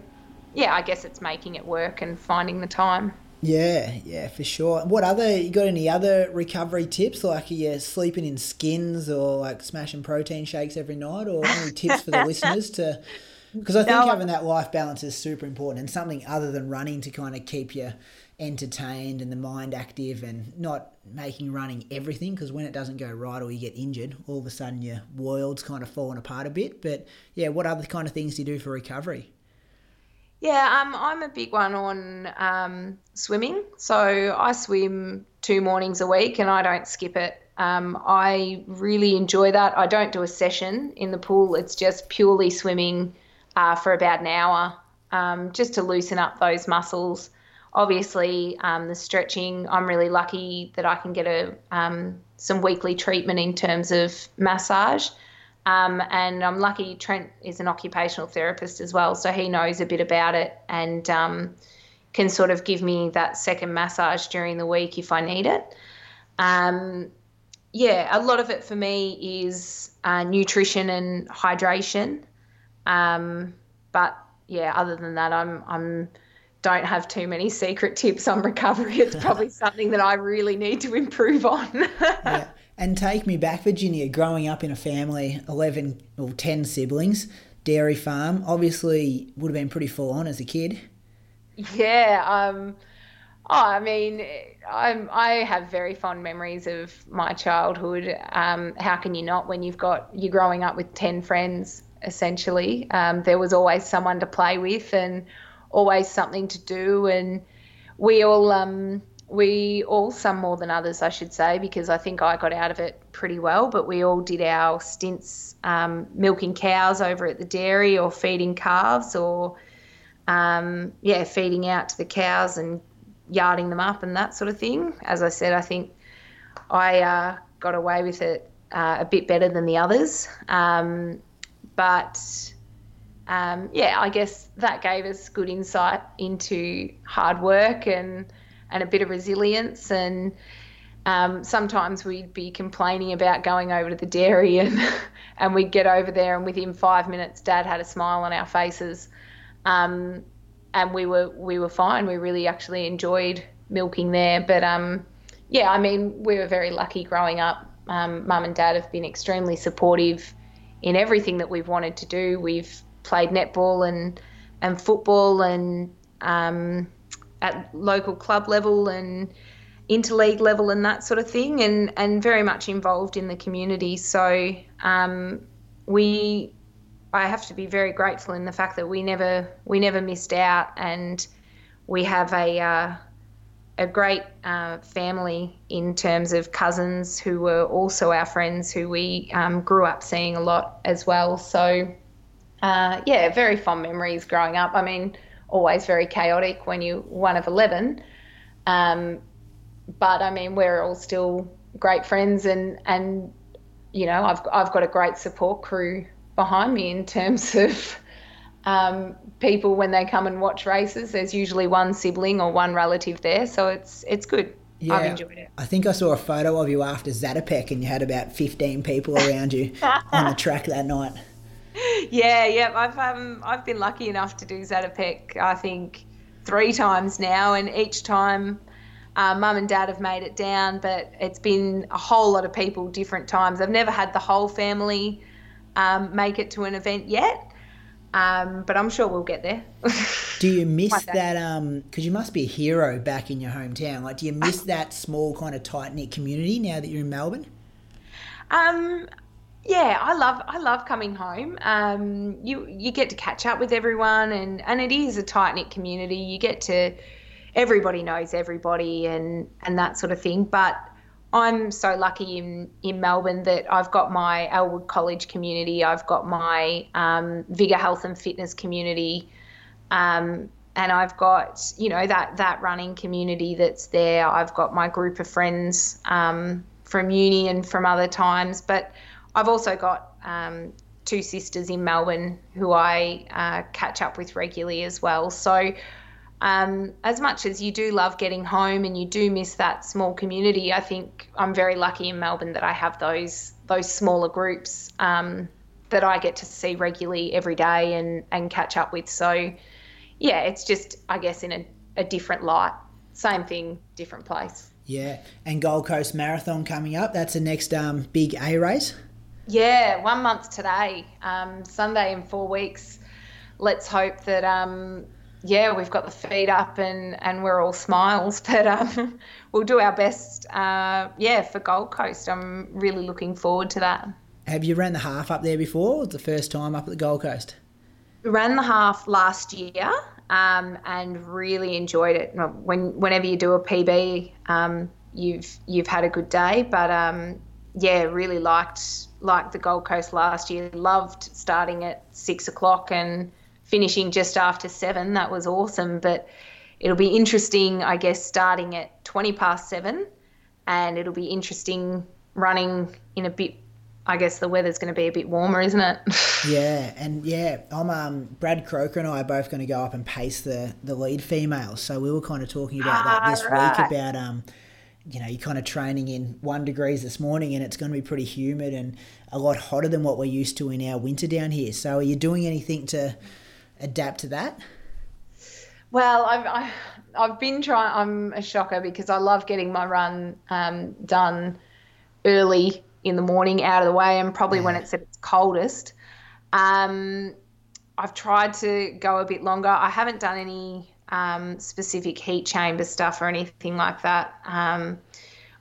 yeah, I guess it's making it work and finding the time. Yeah, yeah, for sure. What other you got any other recovery tips like are you sleeping in skins or like smashing protein shakes every night or any tips for the listeners to because I think No. having that life balance is super important and something other than running to kind of keep you entertained and the mind active and not making running everything because when it doesn't go right or you get injured all of a sudden your world's kind of falling apart a bit but yeah what other kind of things do you do for recovery Yeah, um, I'm a big one on um, swimming. So I swim two mornings a week and I don't skip it. Um, I really enjoy that. I don't do a session in the pool, it's just purely swimming uh, for about an hour um, just to loosen up those muscles. Obviously, um, the stretching, I'm really lucky that I can get a um, some weekly treatment in terms of massage. Um, and I'm lucky Trent is an occupational therapist as well, so he knows a bit about it and um, can sort of give me that second massage during the week if I need it. Um, yeah, a lot of it for me is uh, nutrition and hydration. Um, but yeah, other than that, I'm I'm don't have too many secret tips on recovery. It's probably something that I really need to improve on. yeah. And take me back, Virginia, growing up in a family, 11 or 10 siblings, dairy farm, obviously would have been pretty full on as a kid. Yeah. Um, oh, I mean, I'm, I have very fond memories of my childhood. Um, how can you not when you've got, you're growing up with 10 friends, essentially? Um, there was always someone to play with and always something to do. And we all, um, we all, some more than others, I should say, because I think I got out of it pretty well, but we all did our stints um, milking cows over at the dairy or feeding calves or, um, yeah, feeding out to the cows and yarding them up and that sort of thing. As I said, I think I uh, got away with it uh, a bit better than the others. Um, but um, yeah, I guess that gave us good insight into hard work and and a bit of resilience. And um, sometimes we'd be complaining about going over to the dairy, and and we'd get over there, and within five minutes, Dad had a smile on our faces, um, and we were we were fine. We really actually enjoyed milking there, but um, yeah, I mean, we were very lucky growing up. Um, Mum and Dad have been extremely supportive in everything that we've wanted to do. We've played netball and and football and um, at local club level and interleague level and that sort of thing, and and very much involved in the community. So um, we, I have to be very grateful in the fact that we never we never missed out, and we have a uh, a great uh, family in terms of cousins who were also our friends who we um, grew up seeing a lot as well. So uh, yeah, very fond memories growing up. I mean always very chaotic when you're one of 11. Um, but I mean, we're all still great friends, and and you know, I've I've got a great support crew behind me in terms of um, people when they come and watch races. There's usually one sibling or one relative there, so it's it's good. Yeah, I've enjoyed it. I think I saw a photo of you after Zatopek, and you had about 15 people around you on the track that night yeah, yeah. I've um I've been lucky enough to do Zatopek, I think, three times now, and each time uh, mum and dad have made it down, but it's been a whole lot of people different times. I've never had the whole family um, make it to an event yet, um, but I'm sure we'll get there. do you miss that? Because um, you must be a hero back in your hometown. Like, do you miss that small kind of tight knit community now that you're in Melbourne? Um, yeah, I love I love coming home. Um, you you get to catch up with everyone, and and it is a tight knit community. You get to everybody knows everybody, and and that sort of thing. But I'm so lucky in in Melbourne that I've got my Elwood College community. I've got my um, Vigor Health and Fitness community. Um, and I've got you know that that running community that's there. I've got my group of friends um, from uni and from other times, but I've also got um, two sisters in Melbourne who I uh, catch up with regularly as well. So, um, as much as you do love getting home and you do miss that small community, I think I'm very lucky in Melbourne that I have those those smaller groups um, that I get to see regularly every day and and catch up with. So, yeah, it's just I guess in a, a different light. Same thing, different place. Yeah, and Gold Coast Marathon coming up. That's the next um, big A race. Yeah, one month today, um, Sunday in four weeks. Let's hope that, um, yeah, we've got the feet up and, and we're all smiles, but um, we'll do our best, uh, yeah, for Gold Coast. I'm really looking forward to that. Have you ran the half up there before? It's the first time up at the Gold Coast? ran the half last year um, and really enjoyed it. When whenever you do a PB, um, you've you've had a good day, but um, yeah, really liked like the Gold Coast last year. Loved starting at six o'clock and finishing just after seven. That was awesome. But it'll be interesting, I guess, starting at 20 past seven. And it'll be interesting running in a bit I guess the weather's going to be a bit warmer, isn't it? yeah, and yeah, I'm um, Brad Croker and I are both going to go up and pace the the lead females. So we were kind of talking about that this right. week about um, you know, you're kind of training in one degrees this morning, and it's going to be pretty humid and a lot hotter than what we're used to in our winter down here. So are you doing anything to adapt to that? Well, I've I, have i have been trying. I'm a shocker because I love getting my run um, done early in the morning out of the way and probably yeah. when it's at its coldest. Um, I've tried to go a bit longer. I haven't done any um, specific heat chamber stuff or anything like that. Um,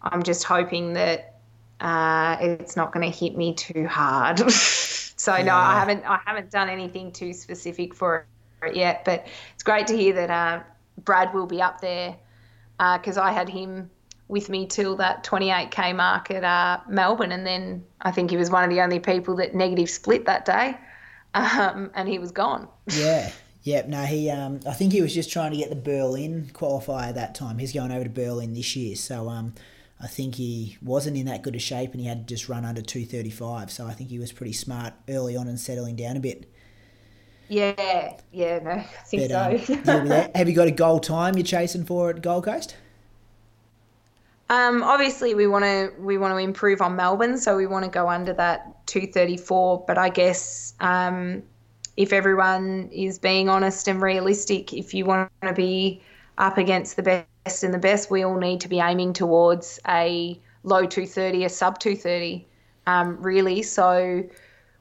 I'm just hoping that uh, it's not going to hit me too hard. so yeah. no, I haven't. I haven't done anything too specific for it yet. But it's great to hear that uh, Brad will be up there because uh, I had him with me till that 28k mark at uh, Melbourne, and then I think he was one of the only people that negative split that day, um, and he was gone. Yeah. Yep, no, he. Um, I think he was just trying to get the Berlin qualifier that time. He's going over to Berlin this year, so um, I think he wasn't in that good a shape, and he had to just run under two thirty five. So I think he was pretty smart early on and settling down a bit. Yeah, yeah, no, I think but, so. Um, have you got a goal time you're chasing for at Gold Coast? Um, obviously, we want to we want to improve on Melbourne, so we want to go under that 234. But I guess um, if everyone is being honest and realistic, if you want to be up against the best and the best, we all need to be aiming towards a low 230, a sub 230, um, really. So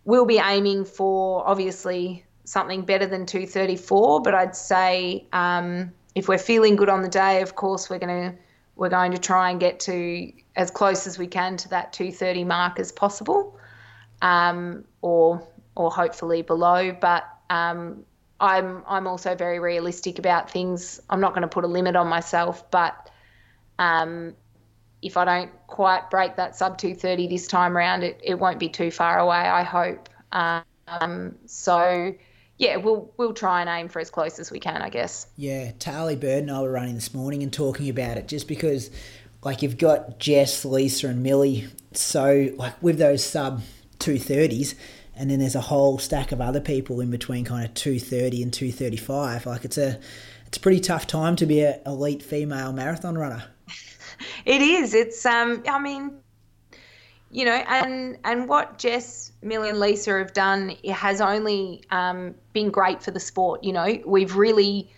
we'll be aiming for obviously something better than 234. But I'd say um, if we're feeling good on the day, of course, we're going to we're going to try and get to as close as we can to that 230 mark as possible, um, or or hopefully below. But um, I'm I'm also very realistic about things. I'm not going to put a limit on myself, but um, if I don't quite break that sub 230 this time around, it, it won't be too far away. I hope. Um, so yeah, we'll we'll try and aim for as close as we can, I guess. Yeah, Tarly Bird and I were running this morning and talking about it, just because, like, you've got Jess, Lisa, and Millie, so like with those sub two thirties, and then there's a whole stack of other people in between, kind of two thirty and two thirty five. Like, it's a it's a pretty tough time to be an elite female marathon runner. it is. It's um. I mean, you know, and and what Jess, Millie, and Lisa have done has only um, been great for the sport. You know, we've really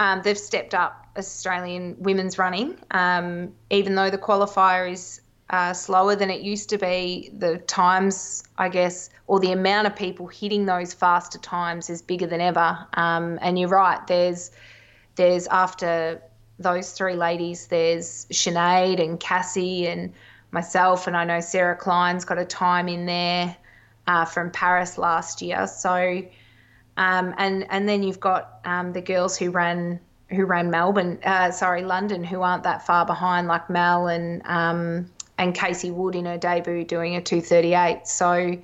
um, they've stepped up Australian women's running. Um, even though the qualifier is slower than it used to be, the times, I guess, or the amount of people hitting those faster times is bigger than ever. Um, and you're right. There's there's after those three ladies, there's Sinead and Cassie and myself, and I know Sarah Klein's got a time in there uh, from Paris last year. So, um, and and then you've got um, the girls who ran who ran Melbourne, uh, sorry, London, who aren't that far behind, like Mel and um, and Casey Wood in her debut doing a 238. So,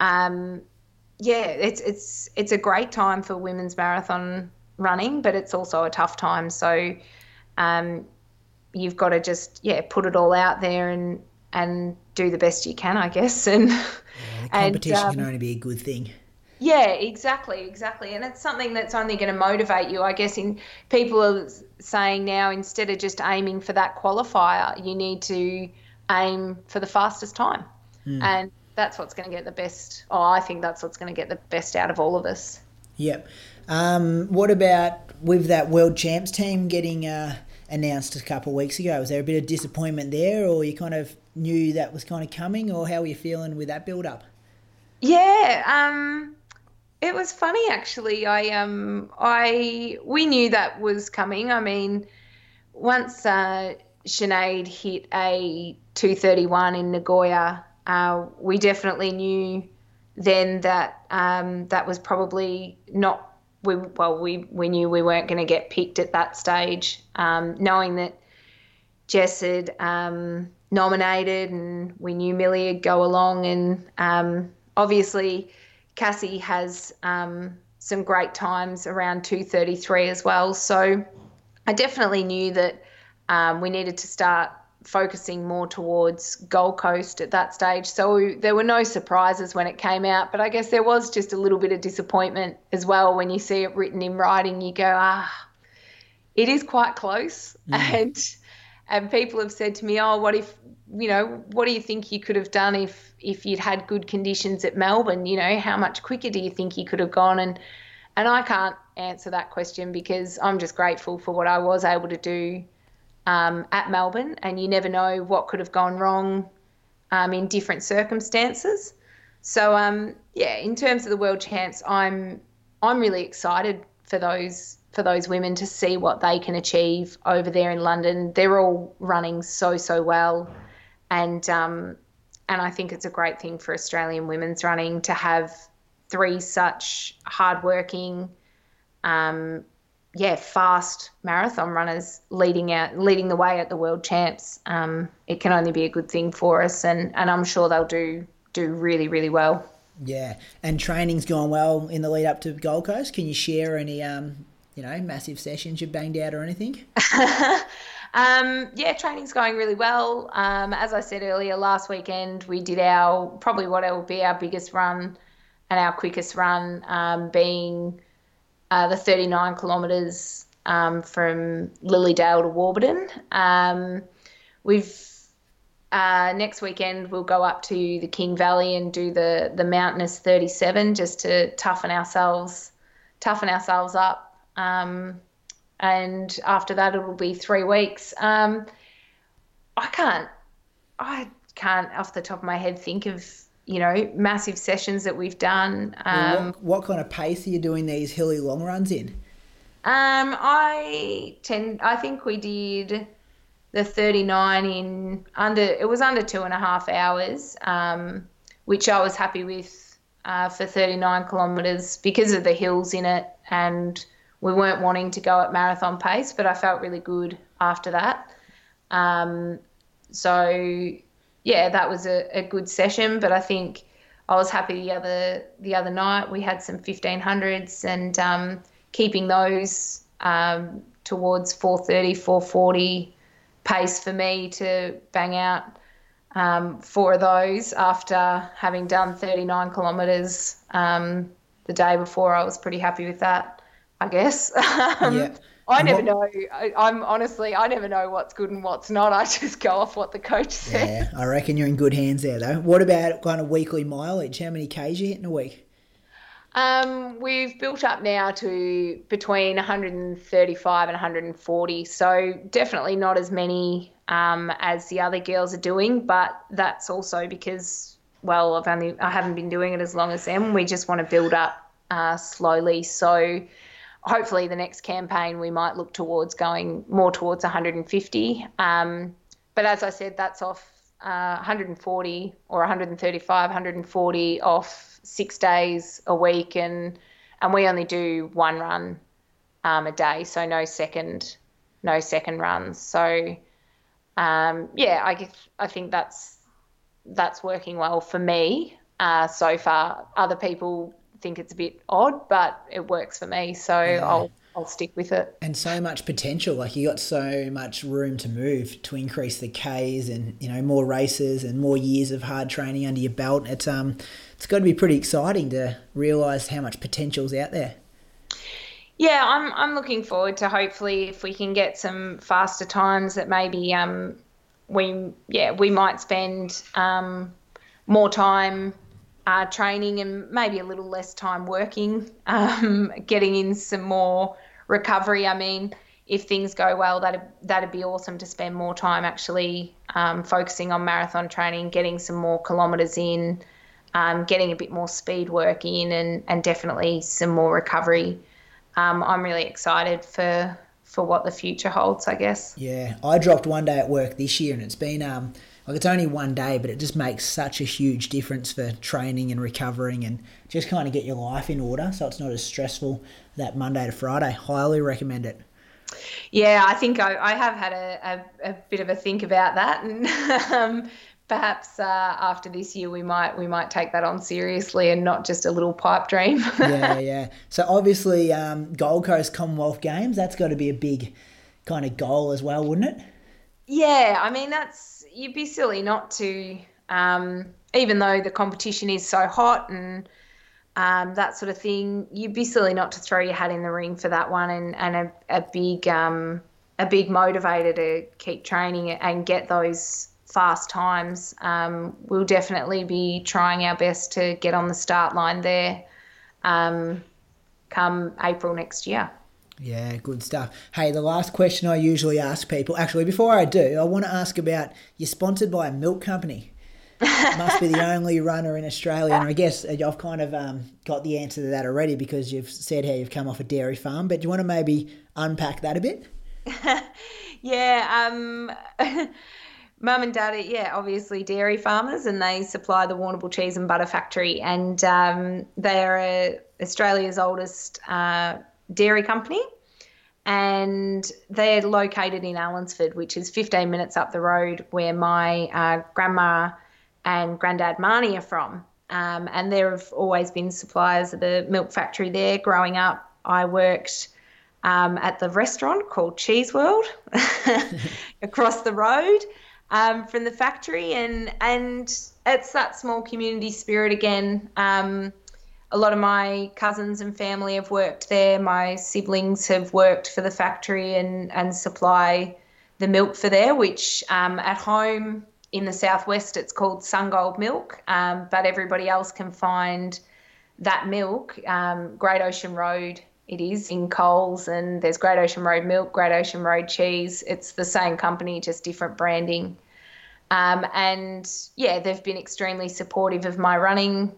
um, yeah, it's it's it's a great time for women's marathon running, but it's also a tough time. So, um, you've got to just yeah put it all out there and and do the best you can, I guess. And yeah, competition and, um, can only be a good thing. Yeah, exactly, exactly, and it's something that's only going to motivate you. I guess in people are saying now instead of just aiming for that qualifier, you need to aim for the fastest time, mm. and that's what's going to get the best. Oh, I think that's what's going to get the best out of all of us. Yep. Um, what about with that world champs team getting uh, announced a couple of weeks ago. Was there a bit of disappointment there, or you kind of knew that was kind of coming, or how were you feeling with that build up? Yeah, um, it was funny actually. I um, I we knew that was coming. I mean, once uh, Sinead hit a 231 in Nagoya, uh, we definitely knew then that um, that was probably not we well we we knew we weren't going to get picked at that stage, um, knowing that Jess had um, nominated and we knew Millie would go along, and um, obviously Cassie has um, some great times around 2:33 as well. So I definitely knew that um, we needed to start focusing more towards Gold Coast at that stage. So there were no surprises when it came out, but I guess there was just a little bit of disappointment as well when you see it written in writing. You go, ah, it is quite close, mm. and and people have said to me, oh, what if you know, what do you think you could have done if if you'd had good conditions at Melbourne? You know, how much quicker do you think you could have gone? And and I can't answer that question because I'm just grateful for what I was able to do um, at Melbourne, and you never know what could have gone wrong um, in different circumstances. So um, yeah, in terms of the world champs, I'm I'm really excited for those for those women to see what they can achieve over there in London. They're all running so so well, and um, and I think it's a great thing for Australian women's running to have three such hardworking, um, yeah, fast marathon runners leading out, leading the way at the world champs. Um, it can only be a good thing for us, and and I'm sure they'll do do really really well. Yeah, and training's gone well in the lead up to Gold Coast. Can you share any, um, you know, massive sessions you banged out or anything? um, yeah, training's going really well. Um, as I said earlier, last weekend we did our probably what will be our biggest run and our quickest run um, being uh, the 39 kilometres um, from Lilydale to Warburton. Um, we've uh, next weekend we'll go up to the King Valley and do the the mountainous 37 just to toughen ourselves toughen ourselves up. Um, and after that it'll be three weeks. Um, I can't I can't off the top of my head think of you know, massive sessions that we've done. Um, what, what, kind of pace are you doing these hilly long runs in? Um, I tend, I think we did the 39 in under, it was under two and a half hours, um, which I was happy with uh, for 39 kilometres because of the hills in it. And we weren't wanting to go at marathon pace, but I felt really good after that. Um, so yeah, that was a, a good session. But I think I was happy the other the other night. We had some 1500s and um, keeping those um, towards 430, 440 pace for me to bang out um, four of those after having done 39 kilometres um, the day before. I was pretty happy with that, I guess. Um, yeah. I never what, know. I, am honestly, I never know what's good and what's not. I just go off what the coach says. Yeah, I reckon you're in good hands there, though. What about kind of weekly mileage? How many k's you hit in a week? Um, we've built up now to between 135 and 140, so definitely not as many um, as the other girls are doing, but that's also because, well, I've only I haven't been doing it as long as them. We just want to build up uh, slowly, so hopefully the next campaign we might look towards going more towards 150. Um, but as I said, that's off uh, 140 or 135, 140 off six days a week, and and we only do one run um, a day, so no second, no second runs. So um, yeah, I I think that's that's working well for me uh, so far. Other people think it's a bit odd, but it works for me. So yeah. I'll I'll stick with it. And so much potential. Like you got so much room to move to increase the Ks and you know more races and more years of hard training under your belt. It's um it's got to be pretty exciting to realise how much potential's out there. Yeah, I'm I'm looking forward to hopefully if we can get some faster times that maybe um we yeah we might spend um more time uh, training and maybe a little less time working, um, getting in some more recovery. I mean, if things go well, that'd that'd be awesome to spend more time actually um, focusing on marathon training, getting some more kilometres in, um, getting a bit more speed work in, and and definitely some more recovery. Um, I'm really excited for for what the future holds. I guess. Yeah, I dropped one day at work this year, and it's been um, like it's only one day, but it just makes such a huge difference for training and recovering and just kind of get your life in order so it's not as stressful that Monday to Friday. Highly recommend it. Yeah, I think I, I have had a, a, a, bit of a think about that and um, perhaps uh, after this year we might we might take that on seriously and not just a little pipe dream. yeah, yeah. So obviously, um, Gold Coast Commonwealth Games, that's got to be a big kind of goal as well, wouldn't it? Yeah, I mean that's you'd be silly not to, um, even though the competition is so hot and um, that sort of thing. You'd be silly not to throw your hat in the ring for that one and and a, a big um, a big motivator to keep training and get those fast times. Um, we'll definitely be trying our best to get on the start line there um, come April next year. Yeah, good stuff. Hey, the last question I usually ask people, actually, before I do, I want to ask about you're sponsored by a milk company. Must be the only runner in Australia, and I guess I've kind of um, got the answer to that already because you've said how you've come off a dairy farm. But do you want to maybe unpack that a bit? yeah, um, mum and dad, yeah, obviously dairy farmers, and they supply the Warrnambool Cheese and Butter Factory, and um, they are uh, Australia's oldest uh, dairy company. And they're located in Allansford, which is 15 minutes up the road where my uh, grandma and granddad Marnie are from. Um, and there have always been suppliers of the milk factory there. Growing up, I worked um, at the restaurant called Cheese World across the road um, from the factory, and and it's that small community spirit again. Um, a lot of my cousins and family have worked there. My siblings have worked for the factory and and supply the milk for there, which um, at home in the southwest it's called Sungold milk, um, but everybody else can find that milk, um, Great Ocean Road it is in Coles, and there's Great Ocean Road milk, Great Ocean Road cheese. It's the same company, just different branding. Um, and yeah, they've been extremely supportive of my running.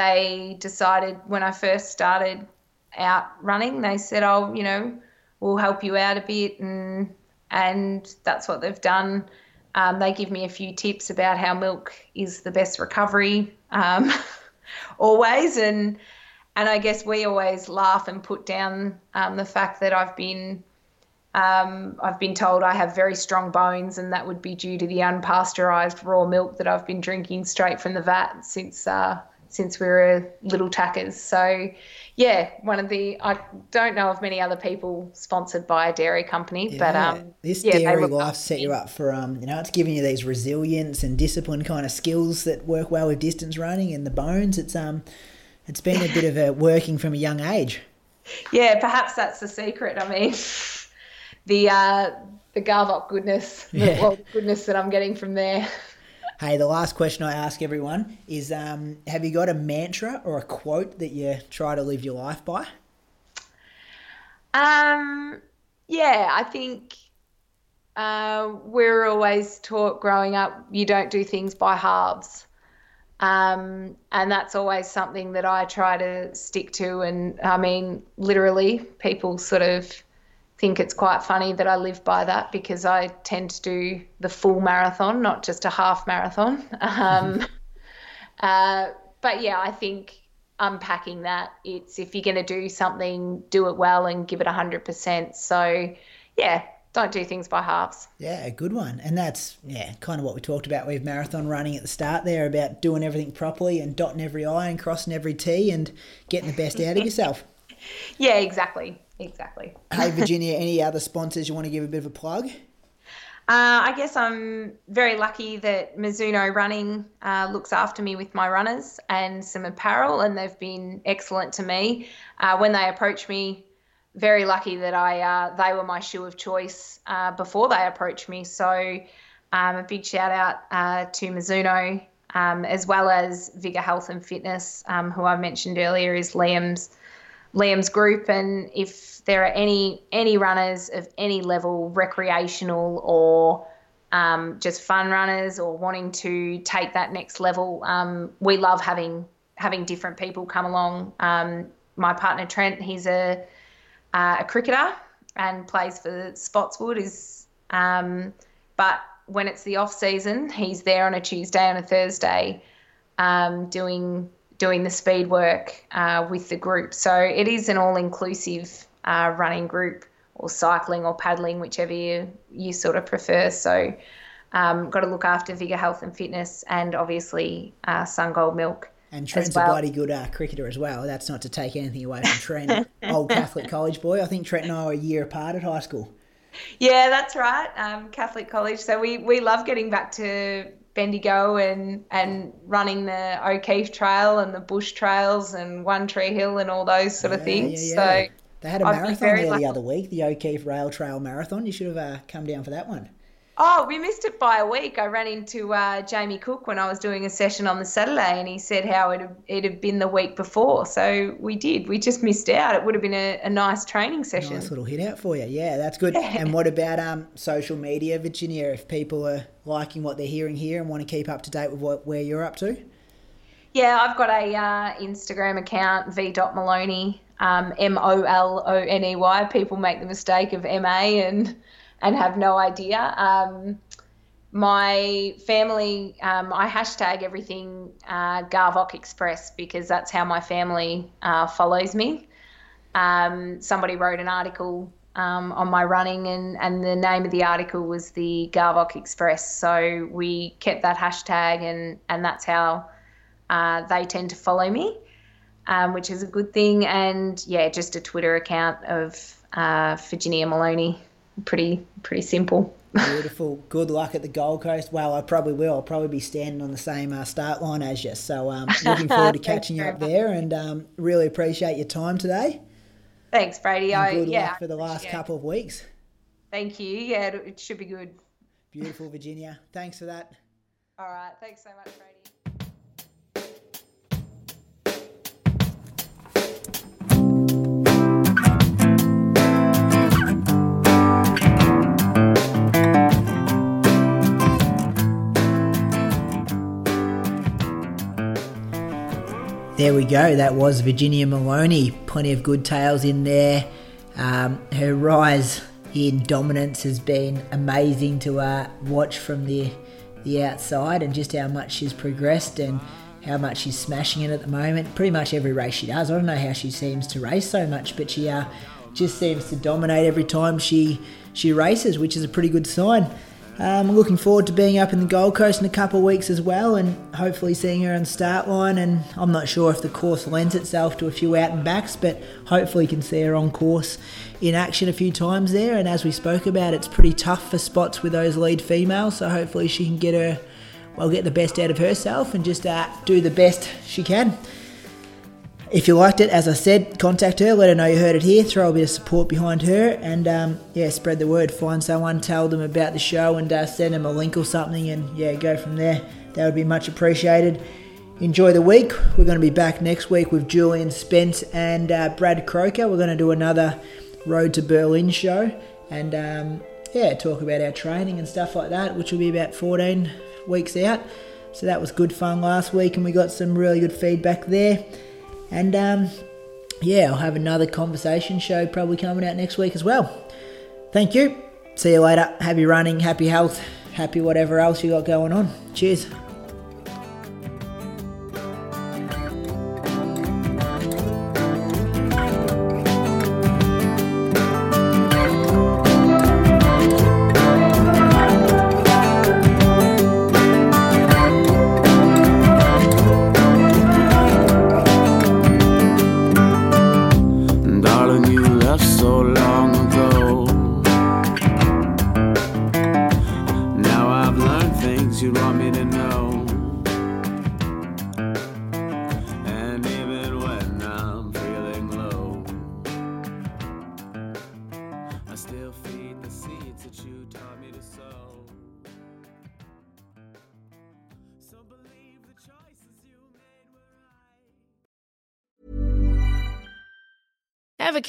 They decided when I first started out running, they said, "Oh, you know, we'll help you out a bit," and and that's what they've done. Um, they give me a few tips about how milk is the best recovery um, always, and and I guess we always laugh and put down um, the fact that I've been um, I've been told I have very strong bones, and that would be due to the unpasteurized raw milk that I've been drinking straight from the vat since uh, since we were little tackers. So, yeah, one of the I don't know of many other people sponsored by a dairy company, Yeah, but um, this yeah, dairy life set you up for um, you know, it's giving you these resilience and discipline kind of skills that work well with distance running and the bones. It's um, it's been a bit of a working from a young age. Yeah, perhaps that's the secret. I mean, the uh, the Garvoc goodness, the- well, the goodness that I'm getting from there. Hey, the last question I ask everyone is: um, Have you got a mantra or a quote that you try to live your life by? Um, yeah, I think uh, we're always taught growing up you don't do things by halves. Um, and that's always something that I try to stick to. And I mean, literally, people sort of think it's quite funny that I live by that because I tend to do the full marathon, not just a half marathon. Um, uh, but yeah, I think unpacking that, it's if you're going to do something, do it well and give it 100%. So yeah, don't do things by halves. Yeah, a good one. And that's yeah, kind of what we talked about with marathon running at the start there about doing everything properly and dotting every I and crossing every T and getting the best out of yourself. Yeah, exactly. Exactly. Hey Virginia, any other sponsors you want to give a bit of a plug? Uh, I guess I'm very lucky that Mizuno Running uh, looks after me with my runners and some apparel, and they've been excellent to me. Uh, when they approached me, very lucky that I uh, they were my shoe of choice uh, before they approached me. So um, a big shout out uh, to Mizuno, um, as well as Vigor Health and Fitness, um, who I mentioned earlier is Liam's Liam's group, and if there are any any runners of any level, recreational or um, just fun runners, or wanting to take that next level, um, we love having having different people come along. Um, my partner Trent, he's a uh, a cricketer and plays for Spotswood. Is um, but when it's the off season, he's there on a Tuesday and a Thursday, um, doing doing the speed work uh, with the group. So it is an all inclusive uh, running group or cycling or paddling, whichever you, you sort of prefer. So um, got to look after Vigor Health and Fitness, and obviously uh, Sungold Milk. And Trent's well. a bloody good uh, cricketer as well. That's not to take anything away from Trent. Old Catholic college boy. I think Trent and I were a year apart at high school. Yeah, that's right. Um, Catholic college. So we, we love getting back to Bendigo and and running the O'Keefe Trail and the bush trails and One Tree Hill and all those sort of Yeah, things. yeah, yeah. So They had a I'd be marathon there the other week, the O'Keefe Rail Trail Marathon. You should have uh, come down for that one. Oh, we missed it by a week. I ran into uh, Jamie Cook when I was doing a session on the Saturday, and he said how it had, it had been the week before. So we did. We just missed out. It would have been a, a nice training session. Nice little hit out for you. Yeah, that's good. And what about um, social media, Virginia? If people are liking what they're hearing here and want to keep up to date with what where you're up to, Yeah, I've got a uh, Instagram account, v v.moloney, um, M O L O N E Y. People make the mistake of M A and and have no idea. Um, my family, um, I hashtag everything uh, Garvoc Express because that's how my family uh, follows me. Um, somebody wrote an article um, on my running, and, and the name of the article was the Garvoc Express. So we kept that hashtag, and, and that's how uh, they tend to follow me, um, which is a good thing. And yeah, just a Twitter account of uh, Virginia Moloney. Pretty pretty simple. beautiful. good luck at the Gold Coast. Well, I probably will. I'll probably be standing on the same uh, start line as you. So um, looking forward to catching you up there, and um, really appreciate your time today. Thanks, Brady. I, Good yeah, luck for the last yeah. couple of weeks. Thank you. Yeah, it, it should be good. Beautiful, Virginia. Thanks for that. All right. Thanks so much, Brady. There we go. That was Virginia Moloney. Plenty of good tales in there. Um, her rise in dominance has been amazing to uh, watch from the the outside, and just how much she's progressed and how much she's smashing it at the moment. Pretty much every race she does. I don't know how she seems to race so much, but she uh, just seems to dominate every time she she races, which is a pretty good sign. Um, I'm looking forward to being up in the Gold Coast in a couple of weeks as well, and hopefully seeing her on the start line. And I'm not sure if the course lends itself to a few out and backs, but hopefully you can see her on course in action a few times there. And as we spoke about, it's pretty tough for spots with those lead females, so hopefully she can get her, well, get the best out of herself and just uh, do the best she can. If you liked it, as I said, contact her, let her know you heard it here, throw a bit of support behind her, and um, yeah, spread the word. Find someone, tell them about the show, and uh, send them a link or something, and yeah, go from there. That would be much appreciated. Enjoy the week. We're going to be back next week with Julian Spence and uh, Brad Croker. We're going to do another Road to Berlin show, and um, yeah, talk about our training and stuff like that, which will be about 14 weeks out. So that was good fun last week, and we got some really good feedback there. And um, yeah, I'll have another conversation show probably coming out next week as well. Thank you. See you later. Happy running, happy health, happy whatever else you got going on. Cheers.